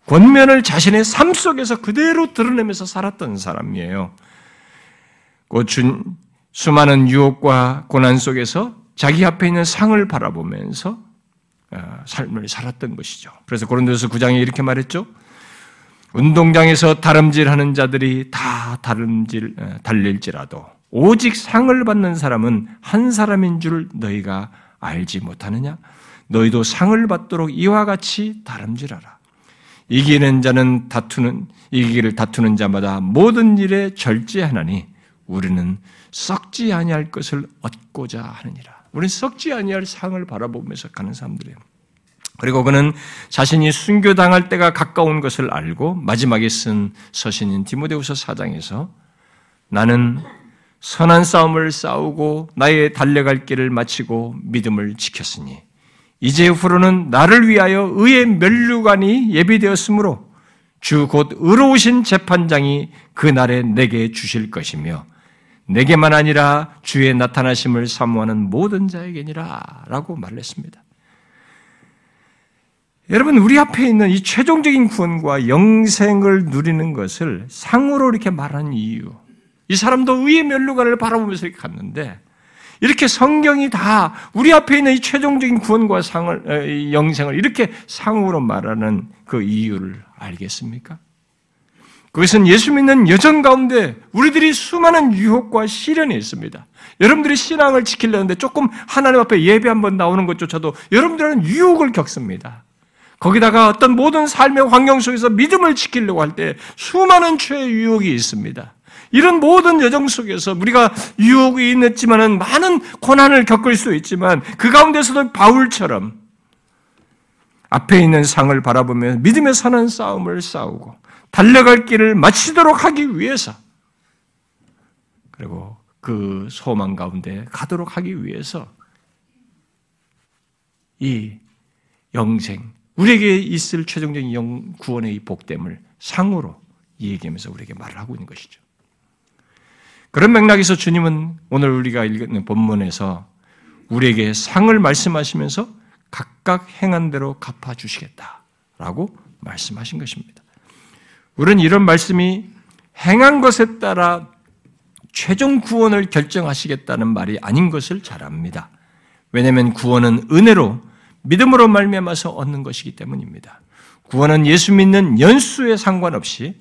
A: 권면을 자신의 삶 속에서 그대로 드러내면서 살았던 사람이에요. 그 수많은 유혹과 고난 속에서 자기 앞에 있는 상을 바라보면서 어, 삶을 살았던 것이죠. 그래서 고린도서 9장에 이렇게 말했죠. 운동장에서 다름질하는 자들이 다 다름질 어, 달릴지라도 오직 상을 받는 사람은 한 사람인 줄 너희가 알지 못하느냐? 너희도 상을 받도록 이와 같이 다름질하라. 이기는 자는 다투는 이기기를 다투는 자마다 모든 일에 절제하나니 우리는 썩지 아니할 것을 얻고자 하느니라. 우리는 썩지 아니할 상을 바라보면서 가는 사람들이에요. 그리고 그는 자신이 순교당할 때가 가까운 것을 알고 마지막에 쓴 서신인 디모데후서 4장에서 나는 선한 싸움을 싸우고 나의 달려갈 길을 마치고 믿음을 지켰으니 이제 후로는 나를 위하여 의의 멸류관이 예비되었으므로 주 곧 의로우신 재판장이 그 날에 내게 주실 것이며 내게만 아니라 주의 나타나심을 사모하는 모든 자에게니라 라고 말했습니다. 여러분, 우리 앞에 있는 이 최종적인 구원과 영생을 누리는 것을 상으로 이렇게 말하는 이유. 이 사람도 의의 멸류관을 바라보면서 이렇게 갔는데, 이렇게 성경이 다 우리 앞에 있는 이 최종적인 구원과 상을, 영생을 이렇게 상으로 말하는 그 이유를 알겠습니까? 그것은 예수 믿는 여정 가운데 우리들이 수많은 유혹과 시련이 있습니다. 여러분들이 신앙을 지키려는데 조금 하나님 앞에 예배 한번 나오는 것조차도 여러분들은 유혹을 겪습니다. 거기다가 어떤 모든 삶의 환경 속에서 믿음을 지키려고 할 때 수많은 죄의 유혹이 있습니다. 이런 모든 여정 속에서 우리가 유혹이 있지만은 많은 고난을 겪을 수 있지만 그 가운데서도 바울처럼 앞에 있는 상을 바라보며 믿음의 사는 싸움을 싸우고 달려갈 길을 마치도록 하기 위해서 그리고 그 소망 가운데 가도록 하기 위해서 이 영생, 우리에게 있을 최종적인 영 구원의 이 복됨을 상으로 얘기하면서 우리에게 말을 하고 있는 것이죠. 그런 맥락에서 주님은 오늘 우리가 읽는 본문에서 우리에게 상을 말씀하시면서 각각 행한 대로 갚아 주시겠다라고 말씀하신 것입니다. 우리는 이런 말씀이 행한 것에 따라 최종 구원을 결정하시겠다는 말이 아닌 것을 잘 압니다. 왜냐하면 구원은 은혜로 믿음으로 말미암아서 얻는 것이기 때문입니다. 구원은 예수 믿는 연수에 상관없이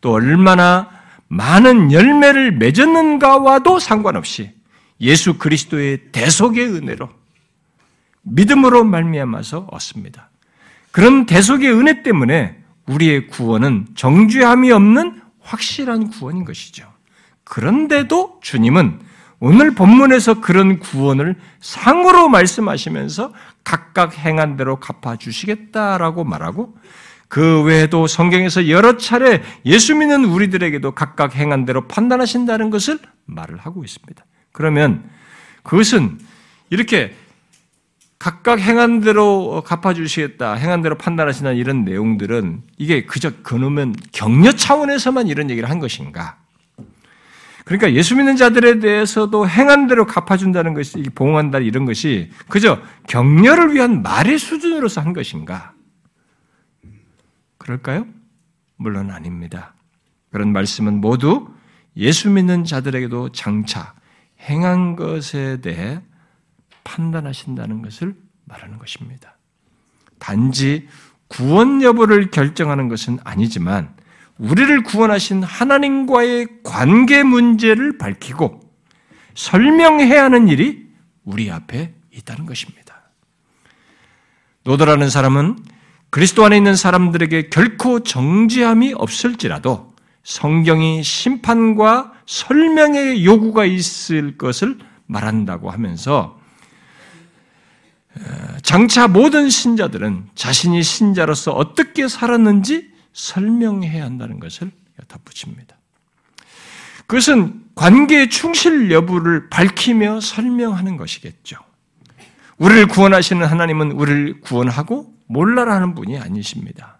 A: 또 얼마나 많은 열매를 맺었는가와도 상관없이 예수 그리스도의 대속의 은혜로 믿음으로 말미암아서 얻습니다. 그런 대속의 은혜 때문에 우리의 구원은 정죄함이 없는 확실한 구원인 것이죠. 그런데도 주님은 오늘 본문에서 그런 구원을 상으로 말씀하시면서 각각 행한 대로 갚아주시겠다라고 말하고 그 외에도 성경에서 여러 차례 예수 믿는 우리들에게도 각각 행한 대로 판단하신다는 것을 말을 하고 있습니다. 그러면 그것은 이렇게 각각 행한 대로 갚아주시겠다, 행한 대로 판단하신다 이런 내용들은 이게 그저 그놈은 격려 차원에서만 이런 얘기를 한 것인가? 그러니까 예수 믿는 자들에 대해서도 행한 대로 갚아준다는 것이, 보응한다 이런 것이 그저 격려를 위한 말의 수준으로서 한 것인가? 그럴까요? 물론 아닙니다. 그런 말씀은 모두 예수 믿는 자들에게도 장차 행한 것에 대해 판단하신다는 것을 말하는 것입니다. 단지 구원 여부를 결정하는 것은 아니지만 우리를 구원하신 하나님과의 관계 문제를 밝히고 설명해야 하는 일이 우리 앞에 있다는 것입니다. 노더라는 사람은 그리스도 안에 있는 사람들에게 결코 정죄함이 없을지라도 성경이 심판과 설명의 요구가 있을 것을 말한다고 하면서 장차 모든 신자들은 자신이 신자로서 어떻게 살았는지 설명해야 한다는 것을 덧붙입니다. 그것은 관계의 충실 여부를 밝히며 설명하는 것이겠죠. 우리를 구원하시는 하나님은 우리를 구원하고 몰라라 하는 분이 아니십니다.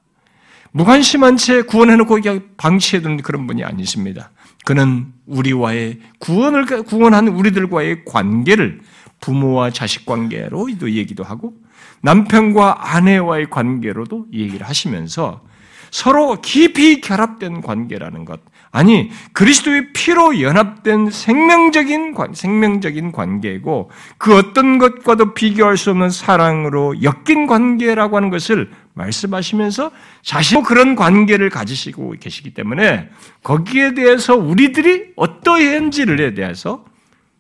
A: 무관심한 채 구원해놓고 방치해두는 그런 분이 아니십니다. 그는 우리와의 구원을 구원한 우리들과의 관계를 부모와 자식 관계로도 얘기도 하고 남편과 아내와의 관계로도 얘기를 하시면서 서로 깊이 결합된 관계라는 것. 아니, 그리스도의 피로 연합된 생명적인, 생명적인 관계고, 그 어떤 것과도 비교할 수 없는 사랑으로 엮인 관계라고 하는 것을 말씀하시면서 자신도 그런 관계를 가지시고 계시기 때문에 거기에 대해서 우리들이 어떠한지를 대해서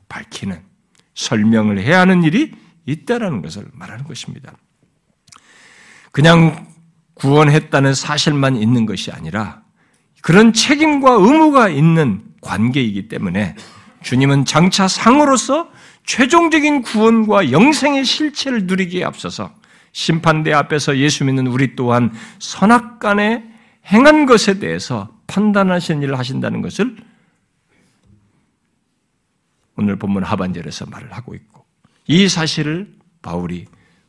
A: 밝히는, 설명을 해야 하는 일이 있다라는 것을 말하는 것입니다. 그냥 구원했다는 사실만 있는 것이 아니라 그런 책임과 의무가 있는 관계이기 때문에 주님은 장차 상으로서 최종적인 구원과 영생의 실체를 누리기에 앞서서 심판대 앞에서 예수 믿는 우리 또한 선악간에 행한 것에 대해서 판단하시는 일을 하신다는 것을 오늘 본문 하반절에서 말을 하고 있고 이 사실을 바울이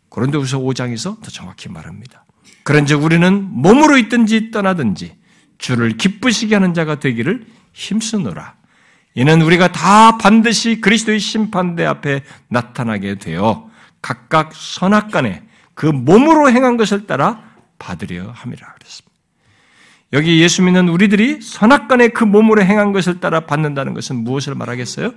A: 고린도후서 5장에서 더 정확히 말합니다. 그런즉 우리는 몸으로 있든지 떠나든지 주를 기쁘시게 하는 자가 되기를 힘쓰노라. 이는 우리가 다 반드시 그리스도의 심판대 앞에 나타나게 되어 각각 선악간에 그 몸으로 행한 것을 따라 받으려 함이라 그랬습니다. 여기 예수 믿는 우리들이 선악간에 그 몸으로 행한 것을 따라 받는다는 것은 무엇을 말하겠어요?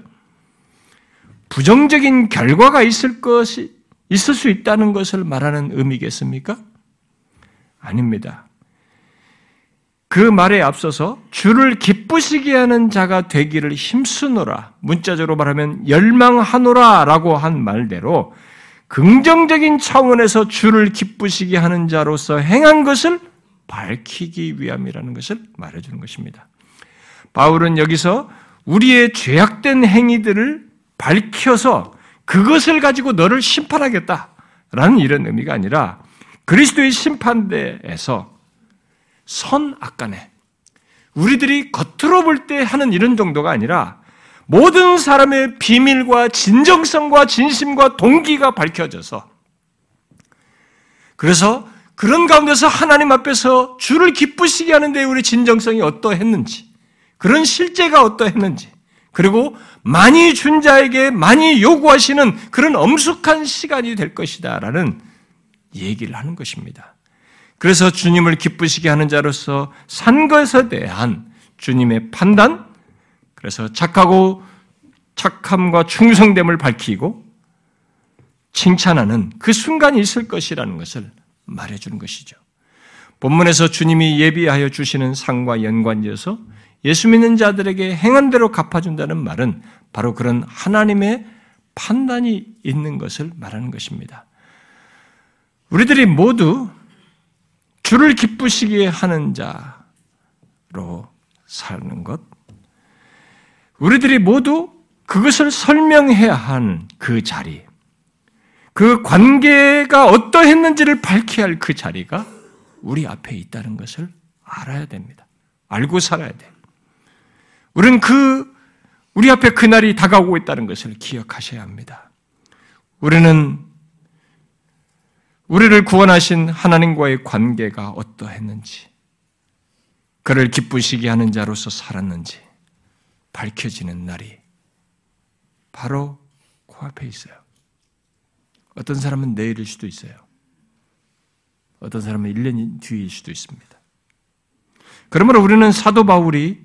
A: 부정적인 결과가 있을 것이 있을 수 있다는 것을 말하는 의미겠습니까? 아닙니다. 그 말에 앞서서 주를 기쁘시게 하는 자가 되기를 힘쓰노라. 문자적으로 말하면 열망하노라 라고 한 말대로 긍정적인 차원에서 주를 기쁘시게 하는 자로서 행한 것을 밝히기 위함이라는 것을 말해주는 것입니다. 바울은 여기서 우리의 죄악된 행위들을 밝혀서 그것을 가지고 너를 심판하겠다라는 이런 의미가 아니라 그리스도의 심판대에서 선악간에 우리들이 겉으로 볼 때 하는 이런 정도가 아니라 모든 사람의 비밀과 진정성과 진심과 동기가 밝혀져서 그래서 그런 가운데서 하나님 앞에서 주를 기쁘시게 하는데 우리 진정성이 어떠했는지 그런 실제가 어떠했는지 그리고 많이 준 자에게 많이 요구하시는 그런 엄숙한 시간이 될 것이다라는 얘기를 하는 것입니다. 그래서 주님을 기쁘시게 하는 자로서 산 것에 대한 주님의 판단, 그래서 착하고 착함과 충성됨을 밝히고 칭찬하는 그 순간이 있을 것이라는 것을 말해주는 것이죠. 본문에서 주님이 예비하여 주시는 상과 연관지어서 예수 믿는 자들에게 행한 대로 갚아준다는 말은 바로 그런 하나님의 판단이 있는 것을 말하는 것입니다. 우리들이 모두 주를 기쁘시게 하는 자로 사는 것, 우리들이 모두 그것을 설명해야 하는 그 자리, 그 관계가 어떠했는지를 밝혀야 할 그 자리가 우리 앞에 있다는 것을 알아야 됩니다. 알고 살아야 돼. 우리는 그, 우리 앞에 그날이 다가오고 있다는 것을 기억하셔야 합니다. 우리는 우리를 구원하신 하나님과의 관계가 어떠했는지, 그를 기쁘시게 하는 자로서 살았는지 밝혀지는 날이 바로 코앞에 있어요. 어떤 사람은 내일일 수도 있어요. 어떤 사람은 1년 뒤일 수도 있습니다. 그러므로 우리는 사도 바울이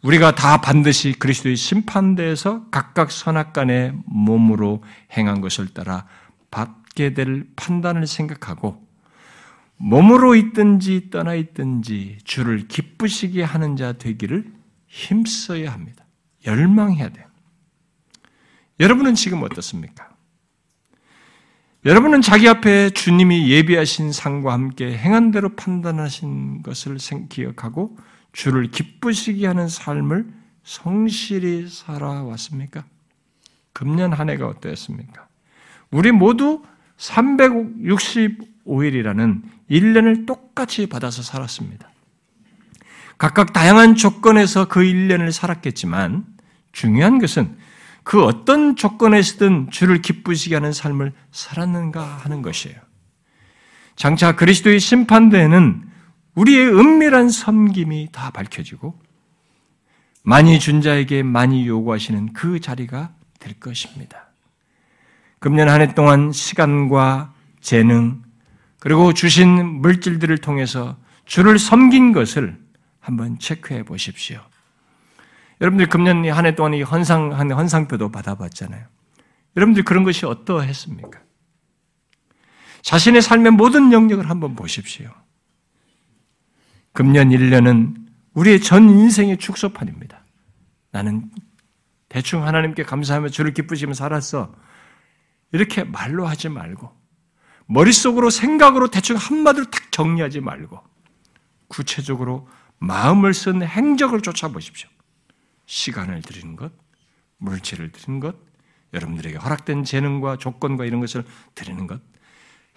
A: 우리가 다 반드시 그리스도의 심판대에서 각각 선악간의 몸으로 행한 것을 따라 받 게 될 판단을 생각하고 몸으로 있든지 떠나 있든지 주를 기쁘시게 하는 자 되기를 힘써야 합니다. 열망해야 돼요. 여러분은 지금 어떻습니까? 여러분은 자기 앞에 주님이 예비하신 상과 함께 행한 대로 판단하신 것을 기억하고 주를 기쁘시게 하는 삶을 성실히 살아왔습니까? 금년 한 해가 어떠했습니까? 우리 모두 365일이라는 1년을 똑같이 받아서 살았습니다. 각각 다양한 조건에서 그 1년을 살았겠지만 중요한 것은 그 어떤 조건에서든 주를 기쁘시게 하는 삶을 살았는가 하는 것이에요. 장차 그리스도의 심판대에는 우리의 은밀한 섬김이 다 밝혀지고 많이 준 자에게 많이 요구하시는 그 자리가 될 것입니다. 금년 한 해 동안 시간과 재능 그리고 주신 물질들을 통해서 주를 섬긴 것을 한번 체크해 보십시오. 여러분들 금년 한 해 동안 이 헌상, 한 헌상표도 받아봤잖아요. 여러분들 그런 것이 어떠했습니까? 자신의 삶의 모든 영역을 한번 보십시오. 금년 1년은 우리의 전 인생의 축소판입니다. 나는 대충 하나님께 감사하며 주를 기쁘시며 살았어. 이렇게 말로 하지 말고, 머릿속으로 생각으로 대충 한마디로 탁 정리하지 말고, 구체적으로 마음을 쓴 행적을 쫓아보십시오. 시간을 드리는 것, 물질을 드리는 것, 여러분들에게 허락된 재능과 조건과 이런 것을 드리는 것,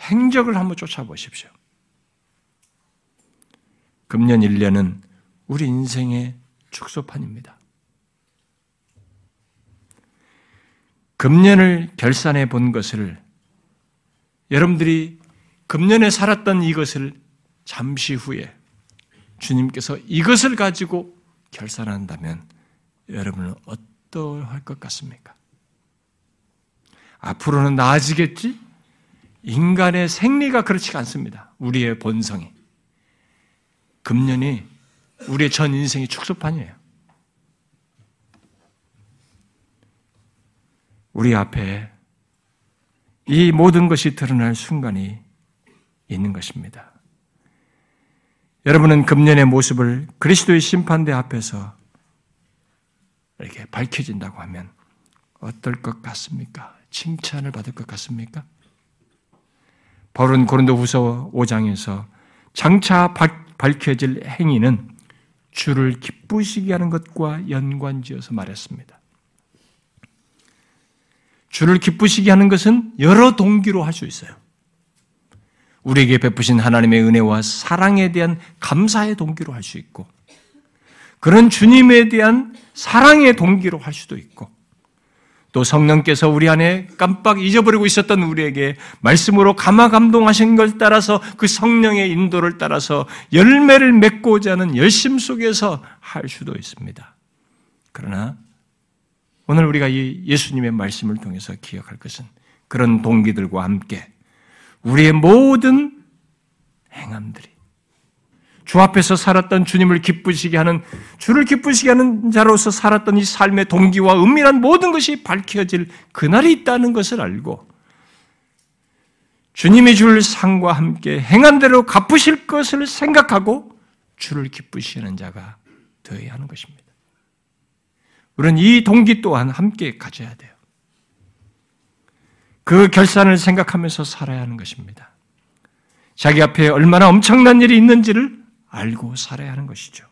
A: 행적을 한번 쫓아보십시오. 금년 1년은 우리 인생의 축소판입니다. 금년을 결산해 본 것을 여러분들이 금년에 살았던 이것을 잠시 후에 주님께서 이것을 가지고 결산한다면 여러분은 어떠할 것 같습니까? 앞으로는 나아지겠지? 인간의 생리가 그렇지 않습니다. 우리의 본성이. 금년이 우리의 전 인생의 축소판이에요. 우리 앞에 이 모든 것이 드러날 순간이 있는 것입니다. 여러분은 금년의 모습을 그리스도의 심판대 앞에서 이렇게 밝혀진다고 하면 어떨 것 같습니까? 칭찬을 받을 것 같습니까? 바울은 고린도후서 5장에서 장차 밝혀질 행위는 주를 기쁘시게 하는 것과 연관지어서 말했습니다. 주를 기쁘시게 하는 것은 여러 동기로 할 수 있어요. 우리에게 베푸신 하나님의 은혜와 사랑에 대한 감사의 동기로 할 수 있고, 그런 주님에 대한 사랑의 동기로 할 수도 있고, 또 성령께서 우리 안에 깜빡 잊어버리고 있었던 우리에게 말씀으로 감화 감동하신 걸 따라서 그 성령의 인도를 따라서 열매를 맺고자 하는 열심 속에서 할 수도 있습니다. 그러나 오늘 우리가 이 예수님의 말씀을 통해서 기억할 것은 그런 동기들과 함께 우리의 모든 행함들이 주 앞에서 살았던 주님을 기쁘시게 하는 주를 기쁘시게 하는 자로서 살았던 이 삶의 동기와 은밀한 모든 것이 밝혀질 그날이 있다는 것을 알고 주님이 줄 상과 함께 행한 대로 갚으실 것을 생각하고 주를 기쁘시하는 자가 되어야 하는 것입니다. 우리는 이 동기 또한 함께 가져야 돼요. 그 결산을 생각하면서 살아야 하는 것입니다. 자기 앞에 얼마나 엄청난 일이 있는지를 알고 살아야 하는 것이죠.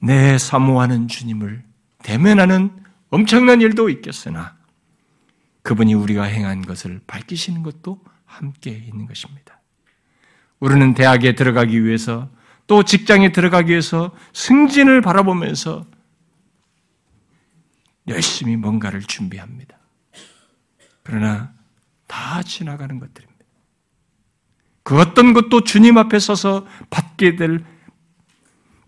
A: 내 사모하는 주님을 대면하는 엄청난 일도 있겠으나 그분이 우리가 행한 것을 밝히시는 것도 함께 있는 것입니다. 우리는 대학에 들어가기 위해서 또 직장에 들어가기 위해서 승진을 바라보면서 열심히 뭔가를 준비합니다. 그러나 다 지나가는 것들입니다. 그 어떤 것도 주님 앞에 서서 받게 될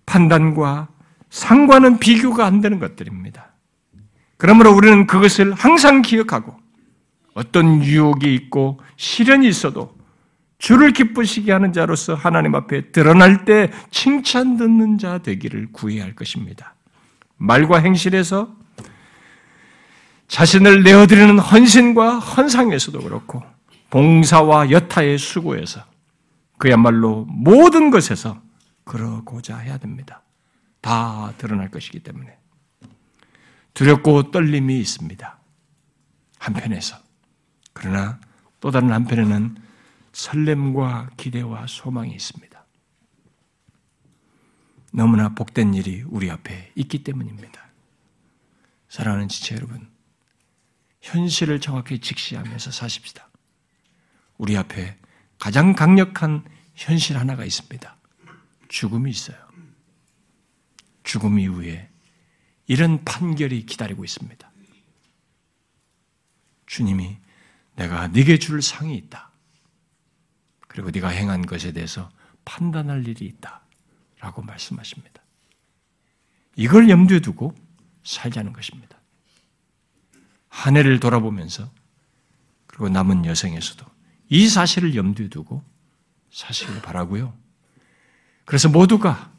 A: 판단과 상과는 비교가 안 되는 것들입니다. 그러므로 우리는 그것을 항상 기억하고 어떤 유혹이 있고 시련이 있어도 주를 기쁘시게 하는 자로서 하나님 앞에 드러날 때 칭찬 듣는 자 되기를 구해야 할 것입니다. 말과 행실에서 자신을 내어드리는 헌신과 헌상에서도 그렇고 봉사와 여타의 수고에서 그야말로 모든 것에서 그러고자 해야 됩니다. 다 드러날 것이기 때문에. 두렵고 떨림이 있습니다. 한편에서. 그러나 또 다른 한편에는 설렘과 기대와 소망이 있습니다. 너무나 복된 일이 우리 앞에 있기 때문입니다. 사랑하는 지체 여러분, 현실을 정확히 직시하면서 사십시다. 우리 앞에 가장 강력한 현실 하나가 있습니다. 죽음이 있어요. 죽음 이후에 이런 판결이 기다리고 있습니다. 주님이 내가 네게 줄 상이 있다. 그리고 네가 행한 것에 대해서 판단할 일이 있다. 라고 말씀하십니다. 이걸 염두에 두고 살자는 것입니다. 한 해를 돌아보면서 그리고 남은 여생에서도 이 사실을 염두에 두고 사시길 바라고요. 그래서 모두가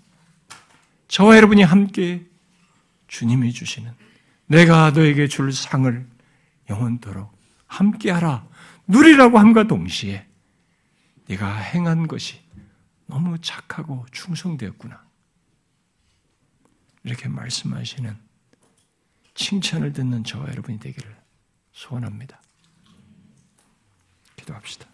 A: 저와 여러분이 함께 주님이 주시는 내가 너에게 줄 상을 영원토록 함께하라 누리라고 함과 동시에 네가 행한 것이 너무 착하고 충성되었구나 이렇게 말씀하시는 칭찬을 듣는 저와 여러분이 되기를 소원합니다. 기도합시다.